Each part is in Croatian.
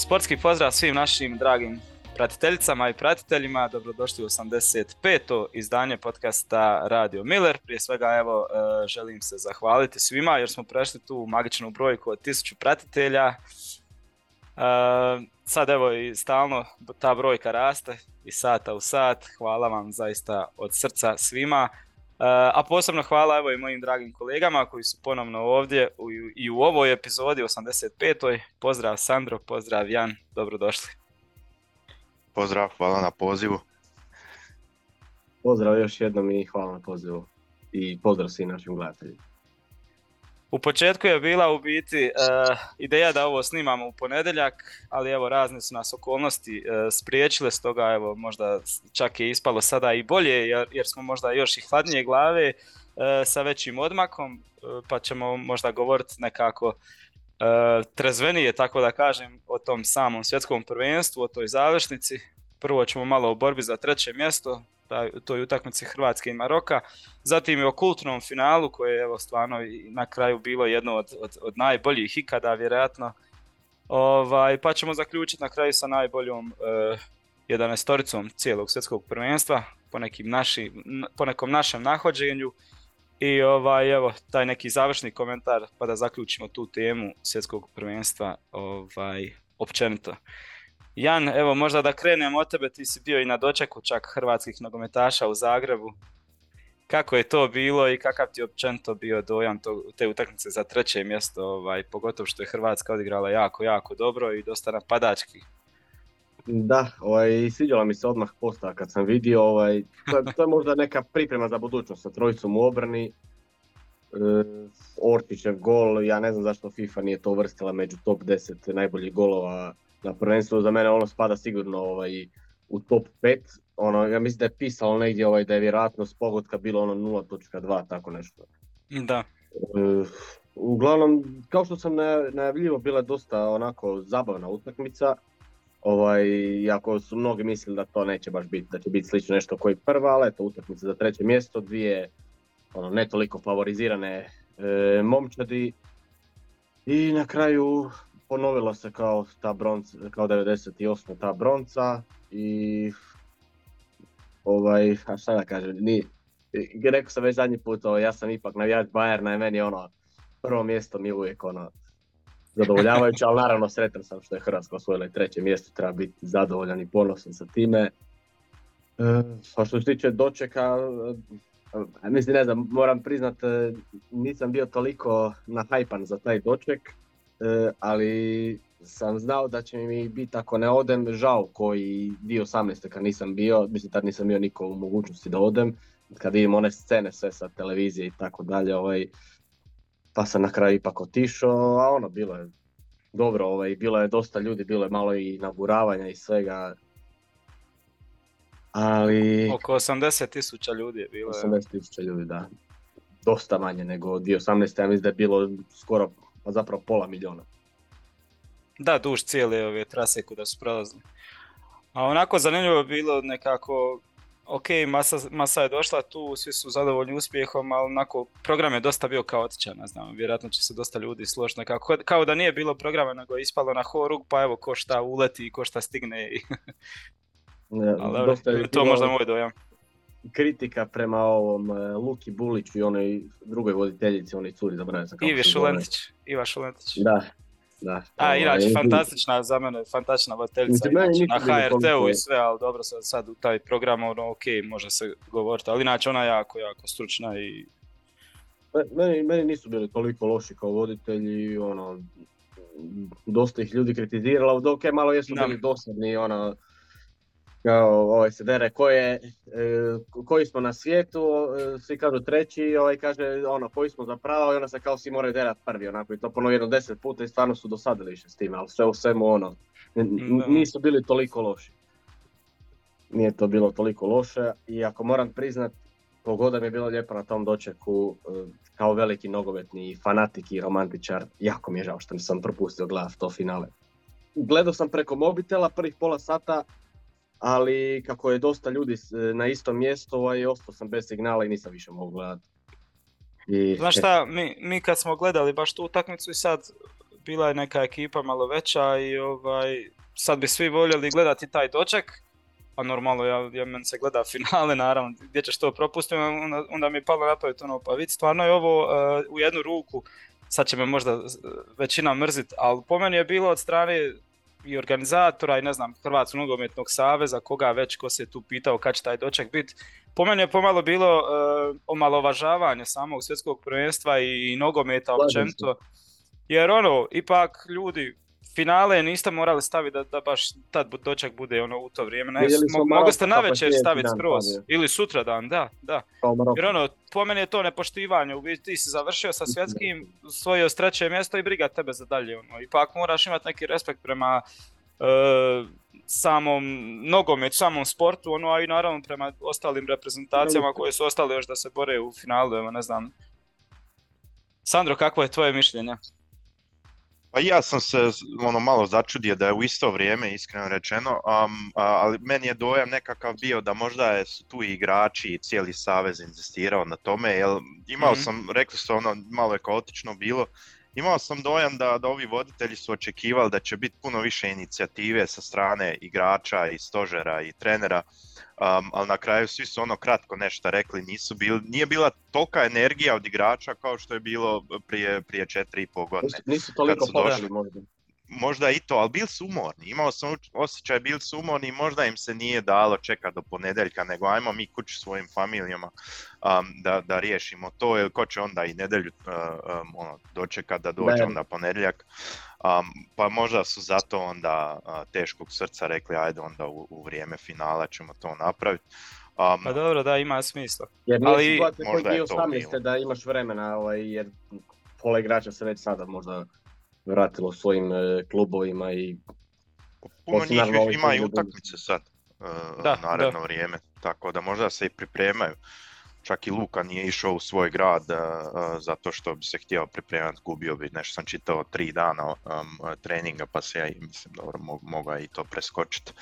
Sportski pozdrav svim našim dragim pratiteljicama i pratiteljima. Dobrodošli u 85. izdanje podcasta Radio Miller. Prije svega evo e, želim se zahvaliti svima jer smo prešli tu magičnu brojku od 1000 pratitelja. E, sad evo i stalno ta brojka raste i sata u sat. Hvala vam zaista od srca svima. A posebno hvala evo i mojim dragim kolegama koji su ponovno ovdje i u ovoj epizodi 85. Pozdrav Sandro, pozdrav Jan, dobrodošli. Pozdrav, hvala na pozivu. Pozdrav još jednom i hvala na pozivu. I pozdrav svim našim gledateljima. U početku je bila u biti e, ideja da ovo snimamo u ponedjeljak, ali evo razne su nas okolnosti uh, spriječile, stoga evo možda čak je ispalo sada i bolje jer, smo možda još i hladnije glave uh, sa većim odmakom, pa ćemo možda govoriti nekako trezvenije, tako da kažem, o tom samom svjetskom prvenstvu, o toj završnici. Prvo ćemo malo o borbi za treće mjesto, toj utakmici Hrvatske i Maroka. Zatim i o kulturnom finalu koje je evo stvarno na kraju bilo jedno od, od, od najboljih ikada vjerojatno. Ovaj, pa ćemo zaključiti na kraju sa najboljom eh, 11 cijelog svjetskog prvenstva po, nekim naši, po nekom našem nahođenju. I ovaj, evo, taj neki završni komentar pa da zaključimo tu temu svjetskog prvenstva ovaj, općenito. Jan, evo možda da krenemo od tebe, ti si bio i na dočeku čak hrvatskih nogometaša u Zagrebu. Kako je to bilo i kakav ti općenito bio dojam to, te utakmice za treće mjesto, ovaj, pogotovo što je Hrvatska odigrala jako, jako dobro i dosta napadački. Da, ovaj, sviđala mi se odmah posta kad sam vidio, ovaj, to, to je možda neka priprema za budućnost sa trojicom u obrani. E, Ortićev gol, ja ne znam zašto FIFA nije to uvrstila među top 10 najboljih golova na prvenstvu za mene ono spada sigurno ovaj, u top 5. Ono, ja mislim da je pisalo negdje ovaj, da je vjerojatnost pogotka bilo ono 0.2, tako nešto. Da. Uh, uglavnom, kao što sam najavljivo, bila je dosta onako zabavna utakmica. Ovaj, iako su mnogi mislili da to neće baš biti, da će biti slično nešto koji prva, ali eto utakmica za treće mjesto, dvije ono, ne toliko favorizirane e, momčadi. I na kraju ponovila se kao ta bronca, kao 98. ta bronca i ovaj, a šta da kažem, ni, rekao sam već zadnji put, ovaj, ja sam ipak navijač Bayerna i meni ono, prvo mjesto mi uvijek ono, zadovoljavajuće, ali naravno sretan sam što je Hrvatska osvojila i treće mjesto, treba biti zadovoljan i ponosan sa time. A što se tiče dočeka, mislim ne znam, moram priznat, nisam bio toliko nahajpan za taj doček, ali sam znao da će mi biti ako ne odem žao koji dio 18. kad nisam bio, mislim tad nisam bio niko u mogućnosti da odem, kad vidim one scene sve sa televizije i tako dalje, ovaj, pa sam na kraju ipak otišao, a ono bilo je dobro, ovaj, bilo je dosta ljudi, bilo je malo i naburavanja i svega. Ali... Oko 80 tisuća ljudi je bilo. 80 tisuća ljudi, da. Dosta manje nego dio 18. Ja mislim da je bilo skoro pa zapravo pola miliona. Da, duž cijele ove trase kuda su prolazili. A onako zanimljivo je bilo nekako, ok, masa, masa je došla tu, svi su zadovoljni uspjehom, ali onako program je dosta bio kaotičan, ne znam, vjerojatno će se dosta ljudi složiti nekako, kao da nije bilo programa, nego je ispalo na horug, pa evo ko šta uleti i ko šta stigne. I... ali, dosta je to možda moj dojam kritika prema ovom e, Luki Buliću i onoj drugoj voditeljici, onoj curi zaboravio sam kako Ivi Šulentić, Iva Šulentić. Da, da. A ovaj, inače, fantastična za mene, fantastična voditeljica inače, na HRT-u i sve, ali dobro sad, sad u taj program, ono, ok, može se govoriti, ali inače ona jako, jako stručna i... Meni, meni nisu bili toliko loši kao voditelji, ono, dosta ih ljudi kritiziralo, dok je malo jesu bili dosadni, ono, kao ovaj se dere ko je, e, koji smo na svijetu, e, svi kažu treći, ovaj kaže ono koji smo zapravo i onda se kao svi moraju derat prvi onako i to ponovo jedno deset puta i stvarno su dosadili više s time, ali sve u svemu ono, nisu bili toliko loši. Nije to bilo toliko loše i ako moram priznat, pogoda mi je bilo lijepo na tom dočeku e, kao veliki nogometni fanatik i romantičar, jako mi je žao što sam propustio gledat to finale. Gledao sam preko mobitela prvih pola sata, ali kako je dosta ljudi na istom mjestu, ovaj, ostao sam bez signala i nisam više mogao gledati. I... Znaš šta, mi, mi kad smo gledali baš tu utakmicu i sad bila je neka ekipa malo veća i ovaj, sad bi svi voljeli gledati taj doček, a normalno ja, ja meni se gleda finale naravno, gdje ćeš to propustiti, onda, onda mi je palo napraviti ono, pa vid, stvarno je ovo uh, u jednu ruku, sad će me možda većina mrzit, ali po meni je bilo od strane i organizatora i ne znam Hrvatskog nogometnog saveza, koga već ko se tu pitao kad će taj doček biti. Po meni je pomalo bilo uh, omalovažavanje samog svjetskog prvenstva i, i nogometa općenito. Jer ono, ipak ljudi, finale niste morali staviti da, da baš tad doček bude ono u to vrijeme. Ne, mo, mogli ste na večer staviti skroz. Ili sutra dan, da, da. Jer ono, po meni je to nepoštivanje. U ti si završio sa svjetskim, svojio treće mjesto i briga tebe za dalje. Ono. Ipak moraš imati neki respekt prema uh, samom nogometu, samom sportu, ono, a i naravno prema ostalim reprezentacijama koje su ostale još da se bore u finalu, ne znam. Sandro, kakvo je tvoje mišljenje? Pa ja sam se ono malo začudio da je u isto vrijeme, iskreno rečeno, um, ali meni je dojam nekakav bio da možda je su tu i igrači i cijeli savez inzistirao na tome, jer imao mm-hmm. sam, rekli ste ono, malo je kaotično bilo, imao sam dojam da, da ovi voditelji su očekivali da će biti puno više inicijative sa strane igrača i stožera i trenera, um, ali na kraju svi su ono kratko nešto rekli, nisu bili, nije bila tolika energija od igrača kao što je bilo prije, prije četiri i pol godine. Nisu, toliko došli možda možda i to, ali bili su umorni. Imao sam osjećaj, bili su umorni i možda im se nije dalo čekati do ponedeljka, nego ajmo mi kući svojim familijama um, da, da riješimo to, jer ko će onda i nedelju uh, um, ono, dočekat da dođe onda ponedjeljak. Um, pa možda su zato onda uh, teškog srca rekli ajde onda u, u vrijeme finala ćemo to napraviti. Um, pa dobro, da, ima smisla. Jer nije Ali, možda je to da imaš vremena, ovaj, jer pola igrača se već sada možda vratilo svojim e, klubovima i Puno njih ima i utakmice sad, uh, da, naredno da. vrijeme, tako da možda se i pripremaju. Čak i Luka nije išao u svoj grad uh, zato što bi se htio pripremati, gubio bi, nešto sam čitao tri dana um, treninga pa se ja mislim dobro mogao i to preskočiti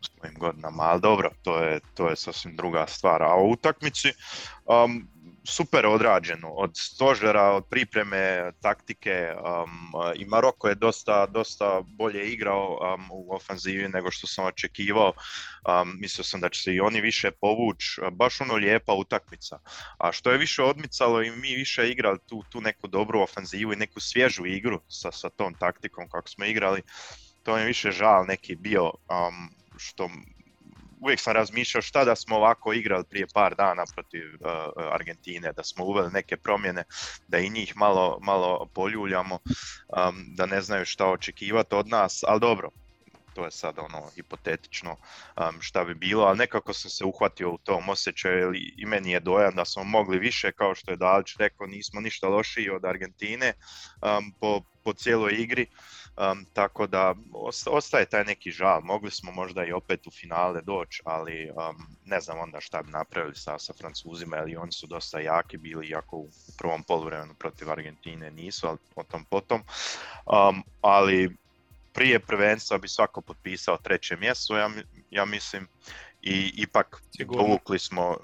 u svojim godinama, ali dobro, to je, to je sasvim druga stvar. A u utakmici um, super odrađeno, od stožera, od pripreme, taktike um, i Maroko je dosta, dosta bolje igrao um, u ofanzivi nego što sam očekivao. Um, mislio sam da će se i oni više povući, baš ono lijepa utakmica. A što je više odmicalo i mi više igrali tu, tu neku dobru ofanzivu i neku svježu igru sa, sa tom taktikom kako smo igrali, to je više žal neki bio um, što uvijek sam razmišljao šta da smo ovako igrali prije par dana protiv uh, Argentine, da smo uveli neke promjene, da i njih malo, malo poljuljamo, um, da ne znaju šta očekivati od nas, ali dobro, to je sad ono hipotetično um, šta bi bilo, ali nekako sam se uhvatio u tom osjećaju i meni je dojam da smo mogli više, kao što je Dalić rekao, nismo ništa lošiji od Argentine um, po, po cijeloj igri. Um, tako da ostaje taj neki žal, mogli smo možda i opet u finale doći, ali um, ne znam onda šta bi napravili sa, sa Francuzima, jer oni su dosta jaki bili, iako u, prvom poluvremenu protiv Argentine nisu, ali o tom potom. Um, ali prije prvenstva bi svako potpisao treće mjesto, ja, ja mislim, i ipak Sigurno. povukli smo,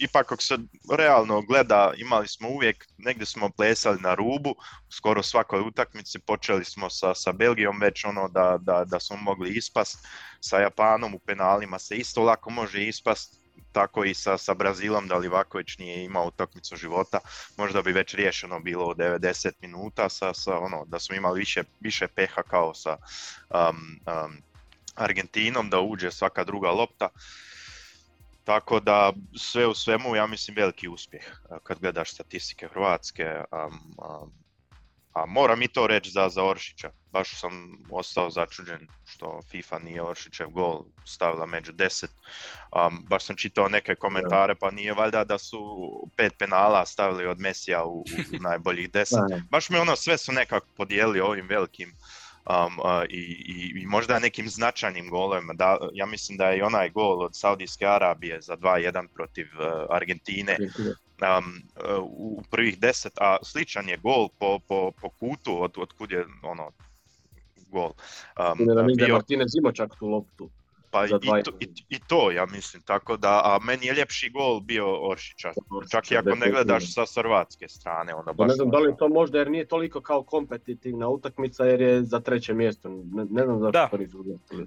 ipak ako se realno gleda, imali smo uvijek, negdje smo plesali na rubu, skoro svakoj utakmici, počeli smo sa, sa Belgijom već ono da, da, da smo mogli ispast, sa Japanom u penalima se isto lako može ispast, tako i sa, sa Brazilom da Livaković nije imao utakmicu života, možda bi već riješeno bilo u 90 minuta sa, sa ono, da smo imali više, više peha kao sa um, um, Argentinom, da uđe svaka druga lopta. Tako da sve u svemu ja mislim veliki uspjeh kad gledaš statistike Hrvatske. Um, um, a moram i to reći za, za Oršića. Baš sam ostao začuđen što FIFA nije Oršićev gol stavila među deset. Um, baš sam čitao neke komentare, pa nije valjda da su pet penala stavili od Mesija u, u najboljih deset. Baš me ono, sve su nekako podijelili ovim velikim um, uh, i, i, i možda nekim značajnim golovima. Da, ja mislim da je i onaj gol od Saudijske Arabije za 2-1 protiv uh, Argentine um, uh, u prvih deset, a sličan je gol po, po, po kutu od, od kud je ono gol. Um, ne, da bio... Martinez ima čak tu loptu. Pa i, to, i, to, ja mislim, tako da, a meni je ljepši gol bio Oršića, čak i ako ne gledaš sa hrvatske strane. Onda baš ne znam da li to možda jer nije toliko kao kompetitivna utakmica jer je za treće mjesto, ne, ne znam zašto to nisu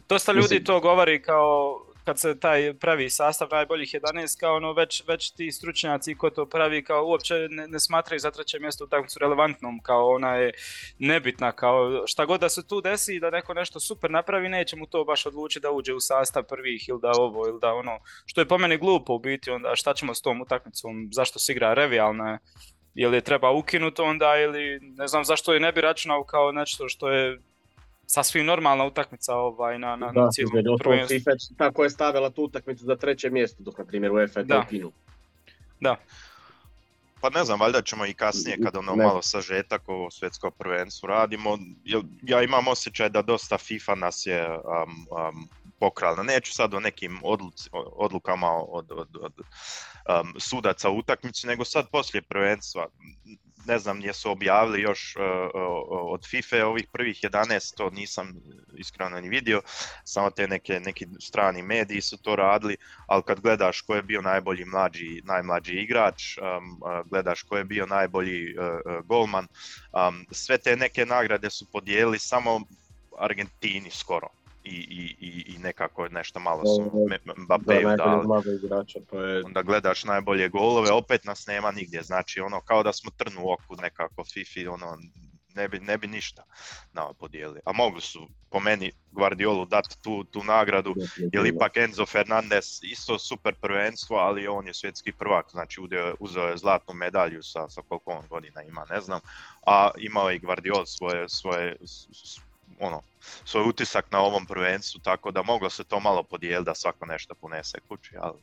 Dosta ljudi to govori kao kad se taj pravi sastav najboljih 11 kao ono već, već ti stručnjaci ko to pravi kao uopće ne, ne smatraju za treće mjesto utakmicu relevantnom kao ona je nebitna kao šta god da se tu desi da neko nešto super napravi neće mu to baš odlučiti da uđe u sastav prvih ili da ovo ili da ono što je po meni glupo u biti onda šta ćemo s tom utakmicom zašto se igra revijalna ili je treba ukinuti onda ili ne znam zašto je ne bi računao kao nešto što je sasvim normalna utakmica ovaj, na, na, da, cijelom FIFA tako je stavila tu utakmicu za treće mjesto, dok na primjer UEFA je da. Da. Pa ne znam, valjda ćemo i kasnije kad ono malo sažetak ovo svjetsko prvenstvo radimo. Ja imam osjećaj da dosta FIFA nas je um, um, pokrala. Neću sad o nekim odlukama od, od, od um, sudaca u utakmici, nego sad poslije prvenstva. Ne znam jesu objavili još uh, od FIFA ovih prvih 11, to nisam iskreno ni vidio, samo te neke, neki strani mediji su to radili, ali kad gledaš ko je bio najbolji mlađi, najmlađi igrač, um, gledaš ko je bio najbolji uh, golman, um, sve te neke nagrade su podijelili samo Argentini skoro i, i, i nekako nešto malo su Mbappeju dali. Onda gledaš najbolje golove, opet nas nema nigdje, znači ono kao da smo trnu u oku nekako Fifi, ono ne bi, ne bi ništa nama podijelili. A mogli su po meni Guardiolu dati tu, tu nagradu, jer ipak Enzo Fernandez isto super prvenstvo, ali on je svjetski prvak, znači uzeo je zlatnu medalju sa, sa koliko on godina ima, ne znam, a imao je i Guardiol svoje, svoje ono, svoj utisak na ovom prvenstvu, tako da moglo se to malo podijeliti da svako nešto ponese kući, ali...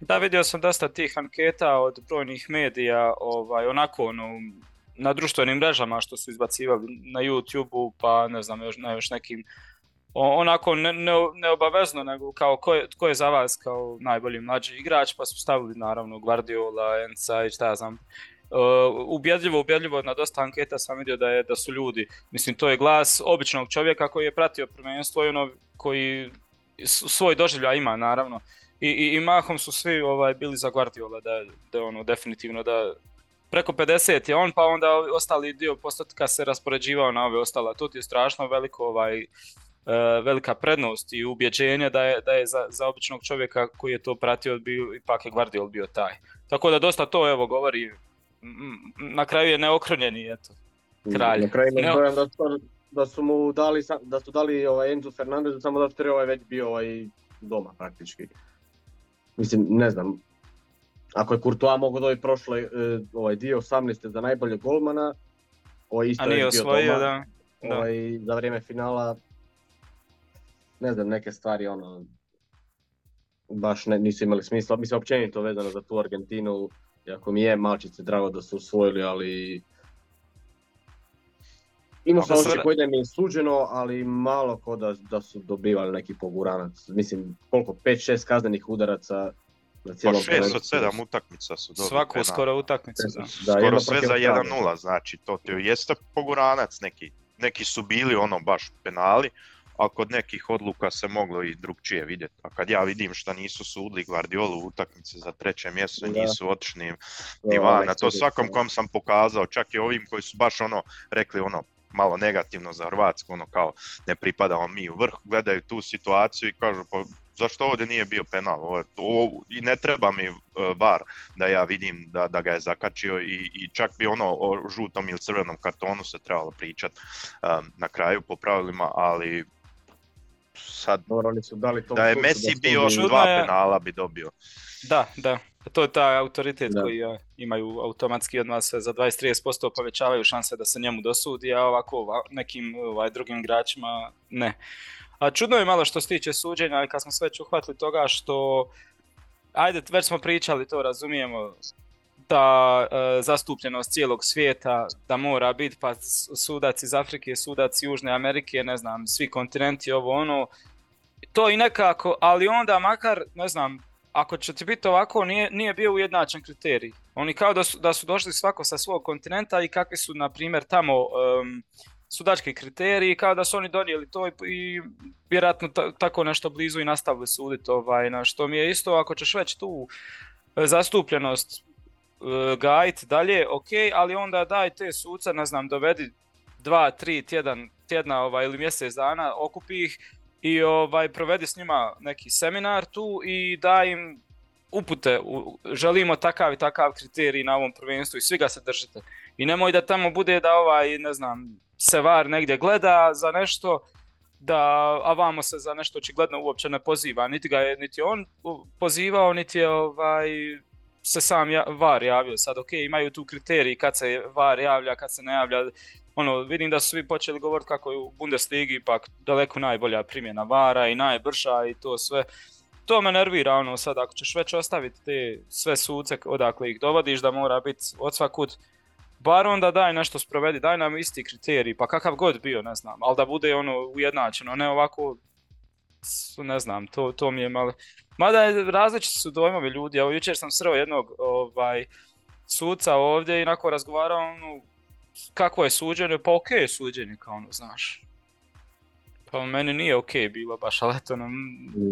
Da, vidio sam dosta tih anketa od brojnih medija, ovaj, onako ono, na društvenim mrežama što su izbacivali na YouTube-u, pa ne znam, još, na još nekim onako ne, ne, neobavezno, nego kao ko je, je za vas kao najbolji mlađi igrač, pa su stavili naravno Guardiola, Enca i šta ja znam, Uh, ubjedljivo, ubjedljivo na dosta anketa sam vidio da, je, da su ljudi, mislim to je glas običnog čovjeka koji je pratio prvenstvo i ono koji svoj doživljaj ima naravno i, i, i mahom su svi ovaj, bili za Guardiola da, da ono definitivno da preko 50 je on pa onda ostali dio postotka se raspoređivao na ove ostala, ti je strašno veliko ovaj, uh, velika prednost i ubjeđenje da je, da je za, za običnog čovjeka koji je to pratio bio, ipak je Guardiola bio taj. Tako da dosta to evo govori na kraju je neokrnjeni, eto, kralj. Na kraju da, su, da su mu dali, da su dali ovaj Enzo Fernandez samo zato što je ovaj već bio ovaj doma praktički. Mislim, ne znam, ako je Courtois mogao dobiti prošle e, ovaj dio 18. za najbolje golmana, ovaj isto A nije je bio osvojio, doma, da. Ovaj, za vrijeme finala, ne znam, neke stvari ono, baš ne, nisu imali smisla. Mislim, općenito vezano za tu Argentinu, iako mi je malčice drago da su usvojili, ali Imao sam osjećaj da mi je suđeno, ali malo ko da, da su dobivali neki poguranac. Mislim, koliko, 5-6 kaznenih udaraca na cijelom Pa 6 od 7 utakmica su dobili. Svaku skoro utakmicu, da. da skoro sve za 1-0, znači to ti jeste poguranac neki. Neki su bili ono baš penali, a kod nekih odluka se moglo i drugčije vidjeti. A kad ja vidim šta nisu sudili Guardiolu u utakmici za treće mjesto, nisu otišli ni van, to svakom kom sam pokazao, čak i ovim koji su baš ono rekli ono malo negativno za Hrvatsku, ono kao ne pripadamo mi u vrh, gledaju tu situaciju i kažu pa zašto ovdje nije bio penal, ovo, ovo, i ne treba mi bar da ja vidim da, da ga je zakačio i, i čak bi ono o žutom ili crvenom kartonu se trebalo pričat um, na kraju po pravilima, ali sad, Dobro, su dali da je Messi bio dva penala bi dobio. Da, da. To je taj autoritet koji imaju automatski od nas za 20-30% povećavaju šanse da se njemu dosudi, a ovako nekim ovaj, drugim igračima ne. A čudno je malo što se tiče suđenja, ali kad smo sve već uhvatili toga što, ajde, već smo pričali, to razumijemo, ta e, zastupljenost cijelog svijeta da mora biti, pa sudac iz Afrike, sudac Južne Amerike, ne znam, svi kontinenti, ovo ono, to i nekako, ali onda makar, ne znam, ako će ti biti ovako, nije, nije bio ujednačen kriterij. Oni kao da su, da su došli svako sa svog kontinenta i kakvi su, na primjer, tamo sudački kriteriji kao da su oni donijeli to i, vjerojatno tako nešto blizu i nastavili suditi ovaj, na što mi je isto ako ćeš već tu e, zastupljenost uh, gajit dalje, ok, ali onda daj te suca, ne znam, dovedi dva, tri tjedan, tjedna ovaj, ili mjesec dana, okupi ih i ovaj, provedi s njima neki seminar tu i daj im upute, želimo takav i takav kriterij na ovom prvenstvu i svi ga se držite. I nemoj da tamo bude da ovaj, ne znam, se var negdje gleda za nešto, da, a vamo se za nešto očigledno uopće ne poziva. Niti ga je, niti on pozivao, niti je ovaj, se sam ja, VAR javio. Sad, ok, imaju tu kriteriji kad se VAR javlja, kad se ne javlja. Ono, vidim da su svi počeli govoriti kako je u Bundesligi ipak daleko najbolja primjena VARA i najbrža i to sve to me nervira ono sad ako ćeš već ostaviti te sve suce odakle ih dovodiš da mora biti od svakud bar onda daj nešto sprovedi, daj nam isti kriterij, pa kakav god bio, ne znam, ali da bude ono ujednačeno, ne ovako, ne znam, to, to mi je malo... Mada različiti su dojmovi ljudi, evo jučer sam sreo jednog ovaj, suca ovdje i onako razgovarao ono, kako je suđenje, pa ok je suđenje, kao ono, znaš. Pa meni nije ok bilo baš, ali eto, ne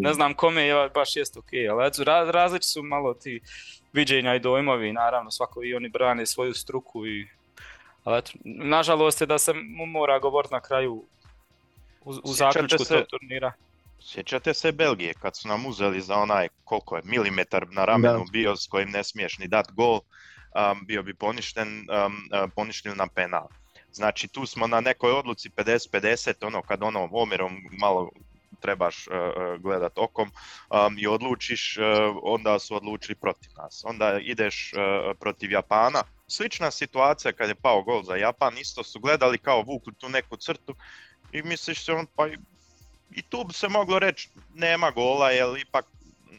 mm. znam kome je baš jest ok, ali eto, različiti su malo ti viđenja i dojmovi, naravno svako i oni brane svoju struku i ali eto, nažalost je da se mora govoriti na kraju u, u zaključku tog turnira. Sjećate se Belgije kad su nam uzeli za onaj koliko je milimetar na ramenu bio s kojim ne smiješ ni dat gol, um, bio bi poništen, um, poništen na penal. Znači tu smo na nekoj odluci 50-50, ono kad ono omjerom malo trebaš uh, gledat okom um, i odlučiš, uh, onda su odlučili protiv nas. Onda ideš uh, protiv Japana, slična situacija kad je pao gol za Japan, isto su gledali kao vuku tu neku crtu i misliš se on pa i tu bi se moglo reći nema gola jer ipak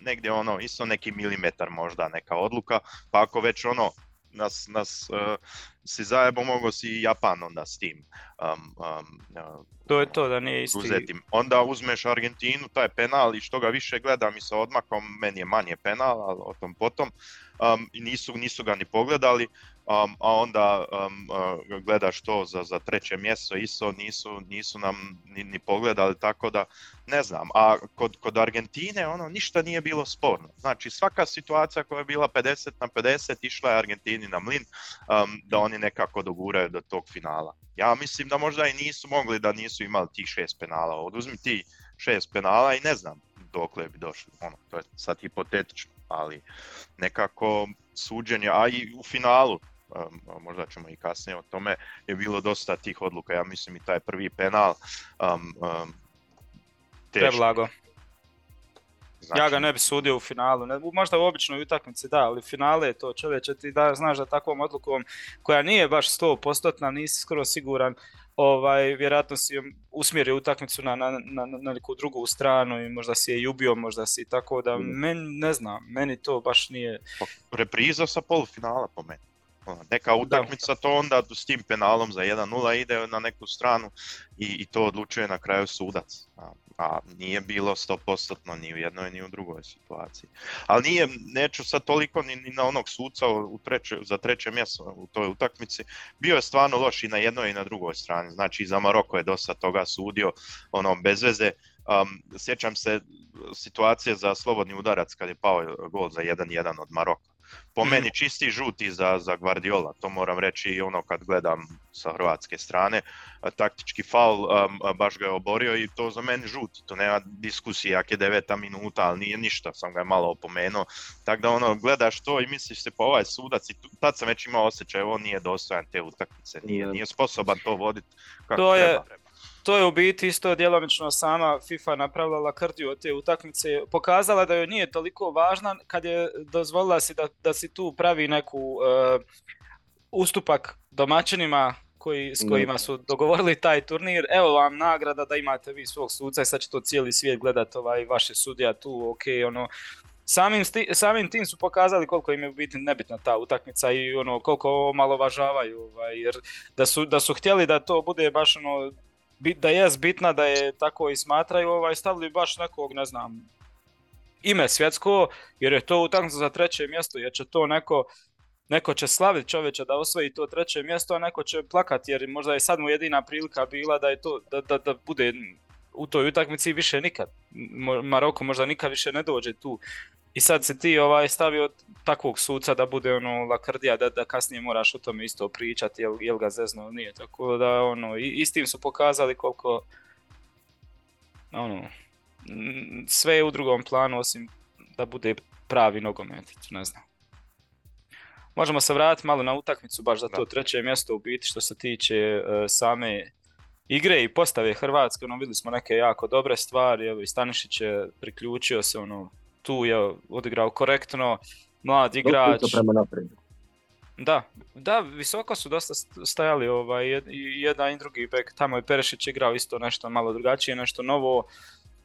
negdje ono isto neki milimetar možda neka odluka, pa ako već ono nas, nas uh, si zajebo mogo si Japan onda s tim. Um, um, uh, to je to da nije isti. Uzetim. Onda uzmeš Argentinu, taj penal i što ga više gledam i sa odmakom, meni je manje penal, ali o tom potom. Um, i nisu, nisu ga ni pogledali um, a onda um, uh, gledaš to za, za treće mjesto isto nisu, nisu nam ni, ni, pogledali tako da ne znam, a kod, kod Argentine ono ništa nije bilo sporno, znači svaka situacija koja je bila 50 na 50 išla je Argentini na mlin um, da oni nekako doguraju do tog finala. Ja mislim da možda i nisu mogli da nisu imali tih šest penala, oduzmi ti šest penala i ne znam dokle bi došli, ono, to je sad hipotetično, ali nekako suđenje, a i u finalu možda ćemo i kasnije o tome, je bilo dosta tih odluka, ja mislim i taj prvi penal. Um, um, Preblago. Znači... Ja ga ne bi sudio u finalu, ne, možda u običnoj utakmici da, ali finale je to čovječe, ti da, znaš da takvom odlukom koja nije baš 100%, nisi skoro siguran, ovaj, vjerojatno si usmjerio utakmicu na, na, na, na neku drugu stranu i možda si je i ubio, možda si tako da, mm. men, ne znam, meni to baš nije... Repriza sa polufinala po meni. Ono, neka utakmica to onda s tim penalom za 1-0 ide na neku stranu i, i to odlučuje na kraju sudac. A, a nije bilo 100% ni u jednoj ni u drugoj situaciji. Ali nije, neću sad toliko ni, ni na onog suca u treće, za treće mjesto u toj utakmici. Bio je stvarno loš i na jednoj i na drugoj strani. Znači i za Maroko je dosta toga sudio ono bez veze. Um, sjećam se situacije za slobodni udarac kad je pao gol za 1-1 od Maroka po meni čisti žuti za, za Guardiola, to moram reći i ono kad gledam sa hrvatske strane, taktički faul um, baš ga je oborio i to za meni žuti, to nema diskusije, jak je deveta minuta, ali nije ništa, sam ga je malo opomenuo, tako da ono gledaš to i misliš se pa ovaj sudac i tad sam već imao osjećaj, on nije dostojan te utakmice, nije, nije. sposoban to voditi kako to treba. Je to je u biti isto djelomično sama FIFA napravila lakrdiju od te utakmice, pokazala da joj nije toliko važna kad je dozvolila si da, da si tu pravi neku uh, ustupak domaćinima koji, s kojima su dogovorili taj turnir, evo vam nagrada da imate vi svog suca i sad će to cijeli svijet gledat ovaj, vaše sudija tu, ok, ono, samim, samim tim su pokazali koliko im je biti nebitna ta utakmica i ono koliko omalovažavaju, ovaj, jer da su, da su htjeli da to bude baš ono da je bitna da je tako i smatraju, ovaj, stavili baš nekog, ne znam, ime svjetsko, jer je to utakmica za treće mjesto, jer će to neko neko će slaviti čovječa da osvoji to treće mjesto, a neko će plakati jer možda je sad mu jedina prilika bila da je to, da, da, da bude u toj utakmici više nikad. Maroko možda nikad više ne dođe tu. I sad se ti ovaj stavio takvog suca da bude ono lakrdija da, da kasnije moraš o tome isto pričati jel, jel ga zezno nije. Tako da ono, i, istim su pokazali koliko ono, sve je u drugom planu osim da bude pravi nogomet, ne znam. Možemo se vratiti malo na utakmicu, baš za to treće mjesto u biti što se tiče e, same igre i postave Hrvatske, ono, vidjeli smo neke jako dobre stvari, evo i Stanišić je priključio se, ono, tu je odigrao korektno, mlad igrač. Da, da, visoko su dosta stajali ovaj, jedan i drugi bek, tamo je Perešić igrao isto nešto malo drugačije, nešto novo.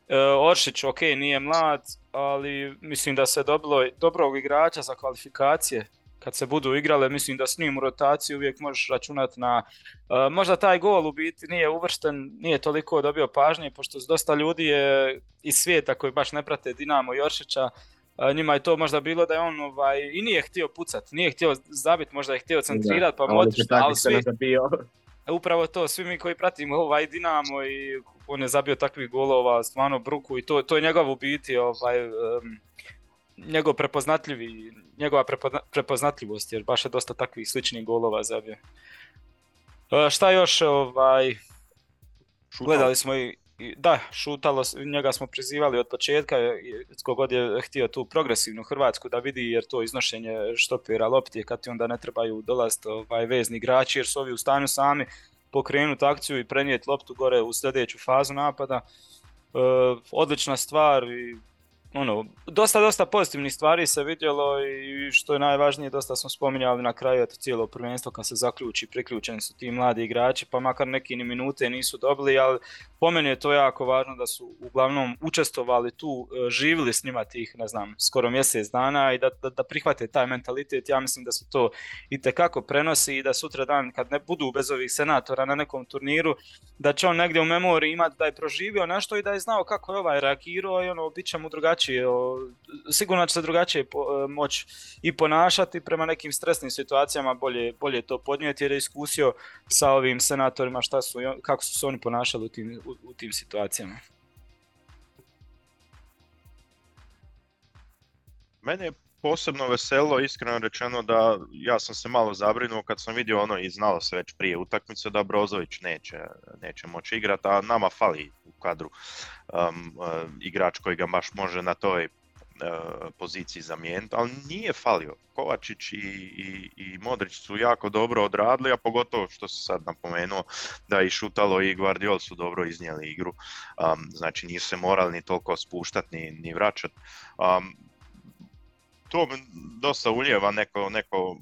E, Oršić, ok, nije mlad, ali mislim da se dobilo dobrog igrača za kvalifikacije kad se budu igrale, mislim da s njim u rotaciji uvijek možeš računati na... Uh, možda taj gol u biti nije uvršten, nije toliko dobio pažnje, pošto dosta ljudi je iz svijeta koji baš ne prate Dinamo Joršića, uh, njima je to možda bilo da je on ovaj, i nije htio pucati, nije htio zabiti, možda je htio centrirati, pa ali, ali svi, upravo to, svi mi koji pratimo ovaj Dinamo i on je zabio takvih golova, stvarno bruku i to, to je njegov u biti ovaj, um, njegov prepoznatljivi, njegova prepoznatljivost, jer baš je dosta takvih sličnih golova zabio. E, šta još, ovaj, gledali smo i, da, šutalo, njega smo prizivali od početka, god je htio tu progresivnu Hrvatsku da vidi, jer to iznošenje štopira lopti, kad ti onda ne trebaju dolaziti ovaj, vezni igrači, jer su ovi u stanju sami pokrenuti akciju i prenijeti loptu gore u sljedeću fazu napada. E, odlična stvar i ono, dosta, dosta pozitivnih stvari se vidjelo i što je najvažnije, dosta smo spominjali na kraju eto, cijelo prvenstvo kad se zaključi, priključeni su ti mladi igrači, pa makar neki ni minute nisu dobili, ali po meni je to jako važno da su uglavnom učestvovali tu, e, živjeli s njima tih, ne znam, skoro mjesec dana i da, da, da prihvate taj mentalitet, ja mislim da se to i tekako prenosi i da sutra dan kad ne budu bez ovih senatora na nekom turniru, da će on negdje u memoriji imati da je proživio nešto i da je znao kako je ovaj reagirao i ono, bit će mu drugačije drugačije, sigurno će se drugačije e, moći i ponašati prema nekim stresnim situacijama, bolje, bolje to podnijeti jer je iskusio sa ovim senatorima šta su, kako su se oni ponašali u tim, u, tim situacijama. Mene je posebno veselo, iskreno rečeno da ja sam se malo zabrinuo kad sam vidio ono i znalo se već prije utakmice da Brozović neće, neće moći igrati, a nama fali kadru um, uh, igrač koji ga baš može na toj uh, poziciji zamijeniti, ali nije falio. Kovačić i, i, i Modrić su jako dobro odradili, a pogotovo što se sad napomenuo da i Šutalo i Guardiol su dobro iznijeli igru, um, znači nisu se morali ni toliko spuštati ni, ni vraćati. Um, to dosta uljeva neko, neko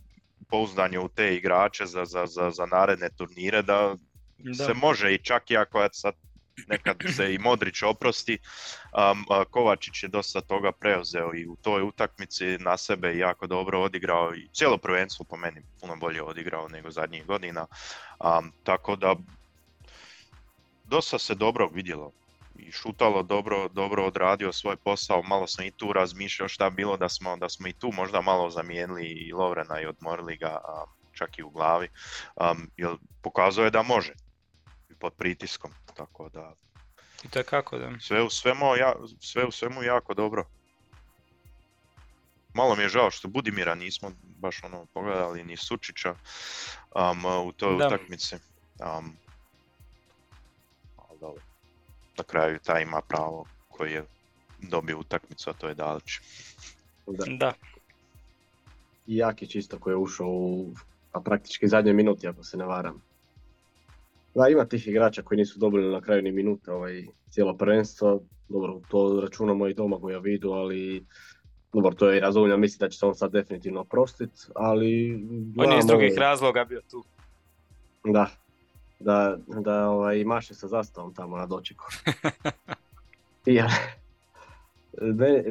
pouzdanje u te igrače za, za, za, za naredne turnire da, da, se može i čak i ako sad nekad se i Modrić oprosti, um, Kovačić je dosta toga preuzeo i u toj utakmici na sebe jako dobro odigrao i cijelo prvenstvo po meni puno bolje odigrao nego zadnjih godina, um, tako da dosta se dobro vidjelo i šutalo dobro, dobro odradio svoj posao, malo sam i tu razmišljao šta bilo da smo, da smo i tu možda malo zamijenili i Lovrena i odmorili ga čak i u glavi, um, jer pokazuje da može? Pod pritiskom, tako da... I kako da? Sve u svemu, ja, sve u svemu jako dobro. Malo mi je žao što Budimira nismo baš ono pogledali ni Sučića um, u toj da. utakmici. Um, ali dobro. Na kraju taj ima pravo koji je dobio utakmicu, a to je Dalić. Da. da. I Jakić isto koji je ušao u a praktički zadnje minuti ako se ne varam. Da, ima tih igrača koji nisu dobili na kraju ni minute ovaj, cijelo prvenstvo. Dobro, to računamo i doma koja vidu, ali dobro, to je razumljivo, mislim da će se on sad definitivno oprostiti, ali... On je iz drugih razloga bio tu. Da, da, da ovaj, maše sa zastavom tamo na dočeku. ja,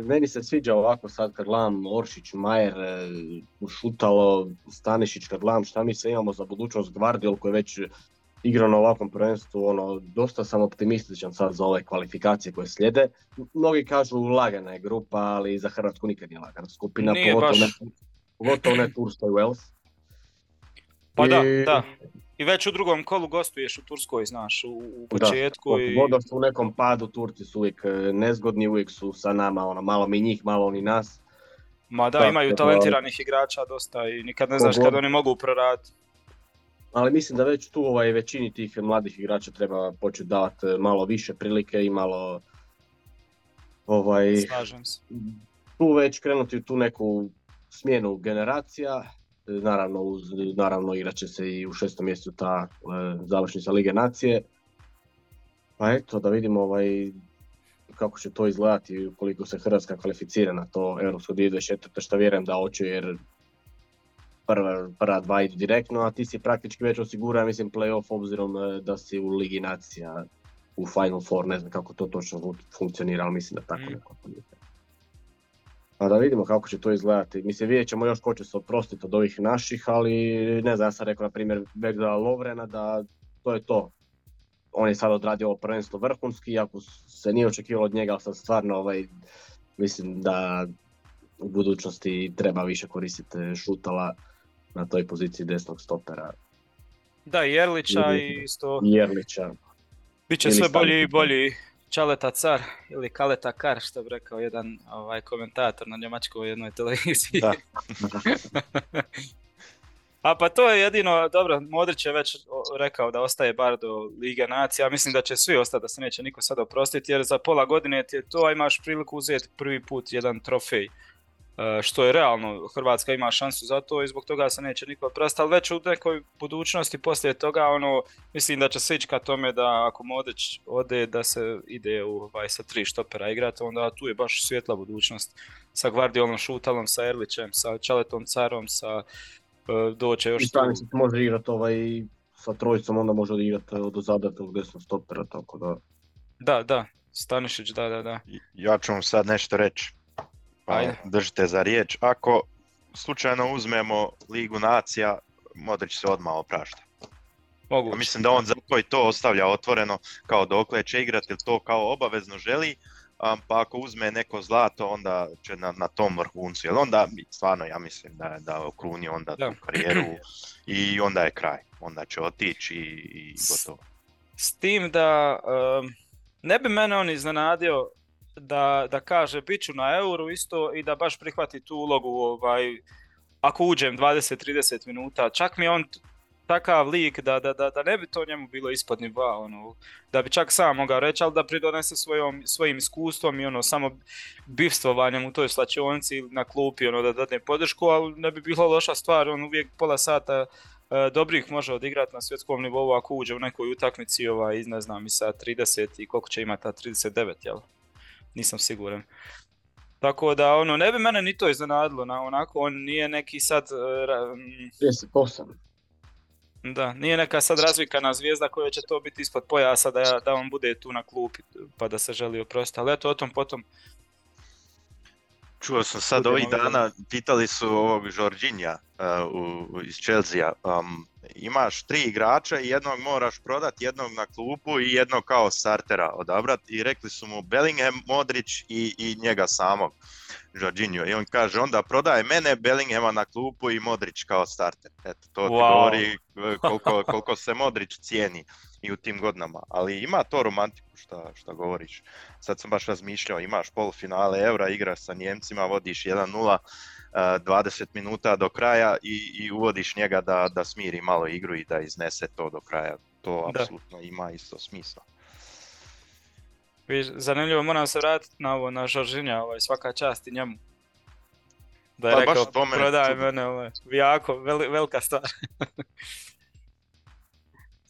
meni se sviđa ovako sad kad gledam Oršić, Majer, e, Šutalo, Stanišić, kad gledam šta mi se imamo za budućnost Gvardiol koji već igrao na ovakvom prvenstvu, ono, dosta sam optimističan sad za ove kvalifikacije koje slijede. Mnogi kažu lagana je grupa, ali za Hrvatsku nikad nije lagana skupina, nije pogotovo baš. pogotovo ne Turskoj Wales. Pa da, da. I već u drugom kolu gostuješ u Turskoj, znaš, u, u početku. Da, i... su u nekom padu, Turci su uvijek e, nezgodni, uvijek su sa nama, ono, malo mi njih, malo oni nas. Ma da, imaju talentiranih igrača dosta i nikad ne znaš kad oni mogu proraditi. Ali mislim da već tu ovaj, većini tih mladih igrača treba početi davati malo više prilike i malo ovaj, Slažem se. tu već krenuti u tu neku smjenu generacija. Naravno, uz, naravno igrat će se i u šestom mjestu ta e, završnica Lige Nacije. Pa eto, da vidimo ovaj, kako će to izgledati ukoliko se Hrvatska kvalificira na to Europsko 2024. što vjerujem da hoće jer prva, prva dva idu direktno, a ti si praktički već osigura, mislim, playoff obzirom e, da si u Ligi Nacija u Final Four, ne znam kako to točno funkcionira, ali mislim da tako mm. neko Pa da vidimo kako će to izgledati. Mislim, vidjet ćemo još ko će se oprostiti od ovih naših, ali ne znam, ja sam rekao na primjer Begda Lovrena da to je to. On je sad odradio ovo prvenstvo vrhunski, ako se nije očekivalo od njega, ali sad stvarno ovaj, mislim da u budućnosti treba više koristiti šutala na toj poziciji desnog stopera. Da, Jerlića i isto... Jerlića. Biće sve bolji i bolji Čaleta car ili Kaleta kar što bi rekao jedan ovaj, komentator na njemačkoj jednoj televiziji. Da. A pa to je jedino, dobro, Modrić je već rekao da ostaje bar do Lige Nacija, mislim da će svi ostati, da se neće niko sada oprostiti, jer za pola godine ti je to, a imaš priliku uzeti prvi put jedan trofej što je realno, Hrvatska ima šansu za to i zbog toga se neće niko oprostiti, ali već u nekoj budućnosti poslije toga, ono, mislim da će se ići ka tome da ako Modrić ode da se ide u, ovaj, sa tri štopera igrati, onda tu je baš svjetla budućnost. Sa Guardiolom Šutalom, sa Erlićem, sa Čaletom Carom, sa uh, doće još... I može igrati ovaj, sa trojicom, onda može igrati od zadatog desnog stopera, tako da... Da, da, Stanišić, da, da, da. Ja ću vam sad nešto reći pa držite za riječ. Ako slučajno uzmemo Ligu nacija, Modrić se odmah oprašta. Mogu. Mislim da on zato i to ostavlja otvoreno kao dokle će igrati ili to kao obavezno želi, pa ako uzme neko zlato onda će na, na tom vrhuncu, jer onda stvarno ja mislim da je da okruni onda tu karijeru i onda je kraj, onda će otići i, i gotovo. S, tim da ne bi mene on iznenadio da, da kaže bit ću na euru isto i da baš prihvati tu ulogu ovaj, ako uđem 20-30 minuta. Čak mi on takav lik da, da, da, da ne bi to njemu bilo ispod niva, ono, da bi čak sam mogao reći, ali da pridonese svojom, svojim iskustvom i ono samo bivstvovanjem u toj slačionici na klupi, ono, da dadne podršku, ali ne bi bilo loša stvar, on uvijek pola sata e, dobrih može odigrati na svjetskom nivou ako uđe u nekoj utakmici, ovaj, ne znam, i sa 30 i koliko će imati, 39, jel? Nisam siguran. Tako da, ono, ne bi mene ni to iznenadilo, na, onako, on nije neki sad... Uh, Da, nije neka sad razvikana zvijezda koja će to biti ispod pojasa da, da on bude tu na klupi pa da se želi oprostiti, ali eto o tom potom. Čuo sam sad ovih dana, pitali su ovog Žorđinja uh, iz Chelsea, um, imaš tri igrača i jednog moraš prodati, jednog na klupu i jednog kao startera odabrati i rekli su mu Bellingham, Modrić i, i njega samog, Jorginho. I on kaže onda prodaje mene, Bellinghama na klupu i Modrić kao starter. Eto, to ti govori e, koliko, koliko se Modrić cijeni i u tim godinama. Ali ima to romantiku šta, šta govoriš. Sad sam baš razmišljao, imaš polufinale Eura, igraš sa Njemcima, vodiš 1-0, 20 minuta do kraja i, i uvodiš njega da, da smiri malo igru i da iznese to do kraja. To apsolutno ima isto smisla. Zanimljivo, moram se vratiti na ovo, na Žoržinja, ovaj, svaka čast i njemu. Da je pa, rekao, prodaj mene, ovaj, jako, velika stvar.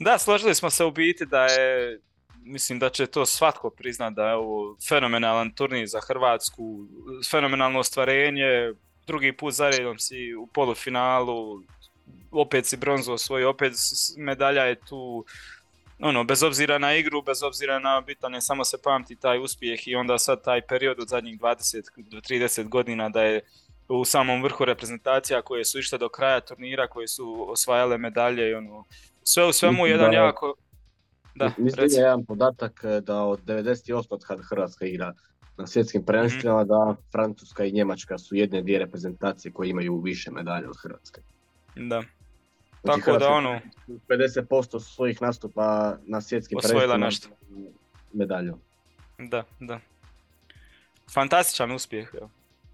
da, složili smo se u biti da je, mislim da će to svatko priznat da je ovo fenomenalan turnir za Hrvatsku, fenomenalno ostvarenje, drugi put zaredom si u polufinalu, opet si bronzu osvojio, opet medalja je tu, ono, bez obzira na igru, bez obzira na bitan je samo se pamti taj uspjeh i onda sad taj period od zadnjih 20 do 30 godina da je u samom vrhu reprezentacija koje su išle do kraja turnira, koje su osvajale medalje i ono, sve u svemu jedan jako... Da, mislim je jedan podatak eh, da od 98. kad Hrvatska igra na svjetskim prvenstvima mhm. da Francuska i Njemačka su jedne dvije reprezentacije koje imaju više medalja od Hrvatske. Da. Znači, Tako da ono... 50% svojih nastupa na svjetskim prvenstvima nešto. medalju. Da, da. Fantastičan uspjeh. Evo.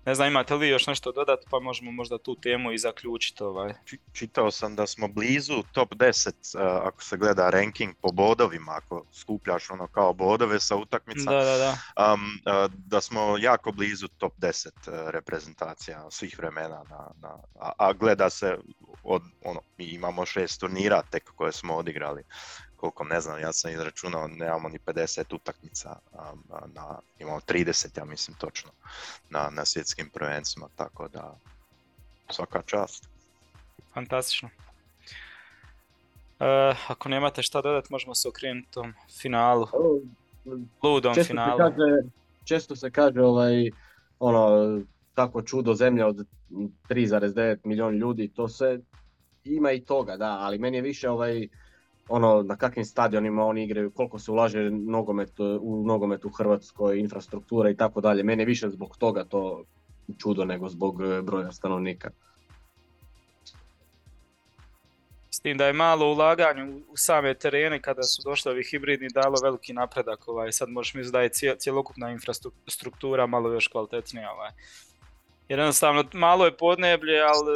Ne znam, imate li još nešto dodati, pa možemo možda tu temu i zaključiti. Ovaj. Čitao sam da smo blizu top 10, uh, ako se gleda ranking po bodovima, ako skupljaš ono kao bodove sa utakmica, da, da, da. Um, uh, da smo jako blizu top 10 uh, reprezentacija svih vremena, na, na, a, a, gleda se od, ono, mi imamo šest turnira tek koje smo odigrali koliko ne znam, ja sam izračunao, nemamo ni 50 utakmica, na, imamo 30, ja mislim točno, na, na svjetskim prvenstvima, tako da svaka čast. Fantastično. E, ako nemate šta dodati, možemo se okrenuti tom finalu. Ludom često finalu. Se kaže, često se kaže ovaj, ono, tako čudo zemlja od 3,9 milijuna ljudi, to se ima i toga, da, ali meni je više ovaj, ono na kakvim stadionima oni igraju, koliko se ulaže nogomet, u nogomet u Hrvatskoj, infrastruktura i tako dalje. Mene više zbog toga to čudo nego zbog e, broja stanovnika. S tim da je malo ulaganje u same terene kada su došli ovi hibridni dalo veliki napredak. Ovaj. Sad možeš misliti da je cjelokupna infrastruktura malo još kvalitetnija. Ovaj. Jednostavno malo je podneblje, ali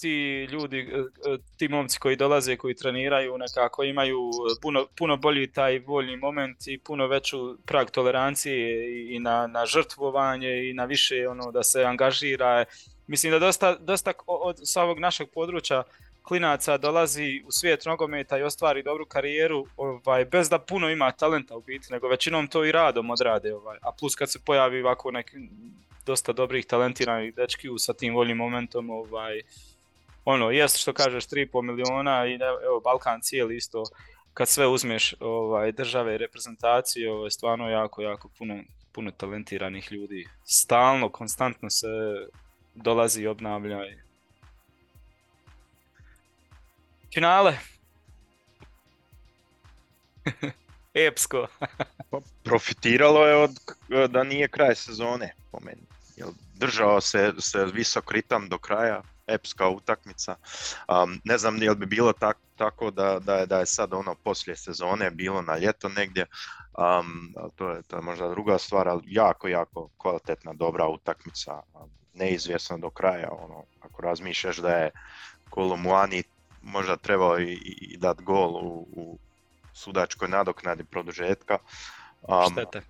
ti ljudi, e, e, ti momci koji dolaze, koji treniraju, nekako imaju puno, puno bolji taj voljni moment i puno veću prag tolerancije i na, na žrtvovanje i na više ono da se angažira. Mislim da dosta, dosta od ovog našeg područja klinaca dolazi u svijet nogometa i ostvari dobru karijeru ovaj, bez da puno ima talenta u biti, nego većinom to i radom odrade. Ovaj. A plus kad se pojavi ovako neki dosta dobrih talentiranih dečki sa tim voljnim momentom, ovaj, ono, jest što kažeš 3,5 miliona i evo, Balkan cijeli isto, kad sve uzmeš ovaj, države i reprezentacije, ovo je stvarno jako, jako puno, puno talentiranih ljudi. Stalno, konstantno se dolazi i obnavlja. Finale. Epsko. Pa, profitiralo je od da nije kraj sezone po meni. držao se, se visok ritam do kraja, epska utakmica. Um, ne znam li bi bilo tak, tako da, da, je, da je sad ono poslije sezone bilo na ljeto negdje, um, to, je, to je možda druga stvar, ali jako, jako kvalitetna, dobra utakmica, neizvjesna do kraja, ono, ako razmišljaš da je Kolumuani možda trebao i, i dat gol u, u sudačkoj nadoknadi produžetka. Um, Štete.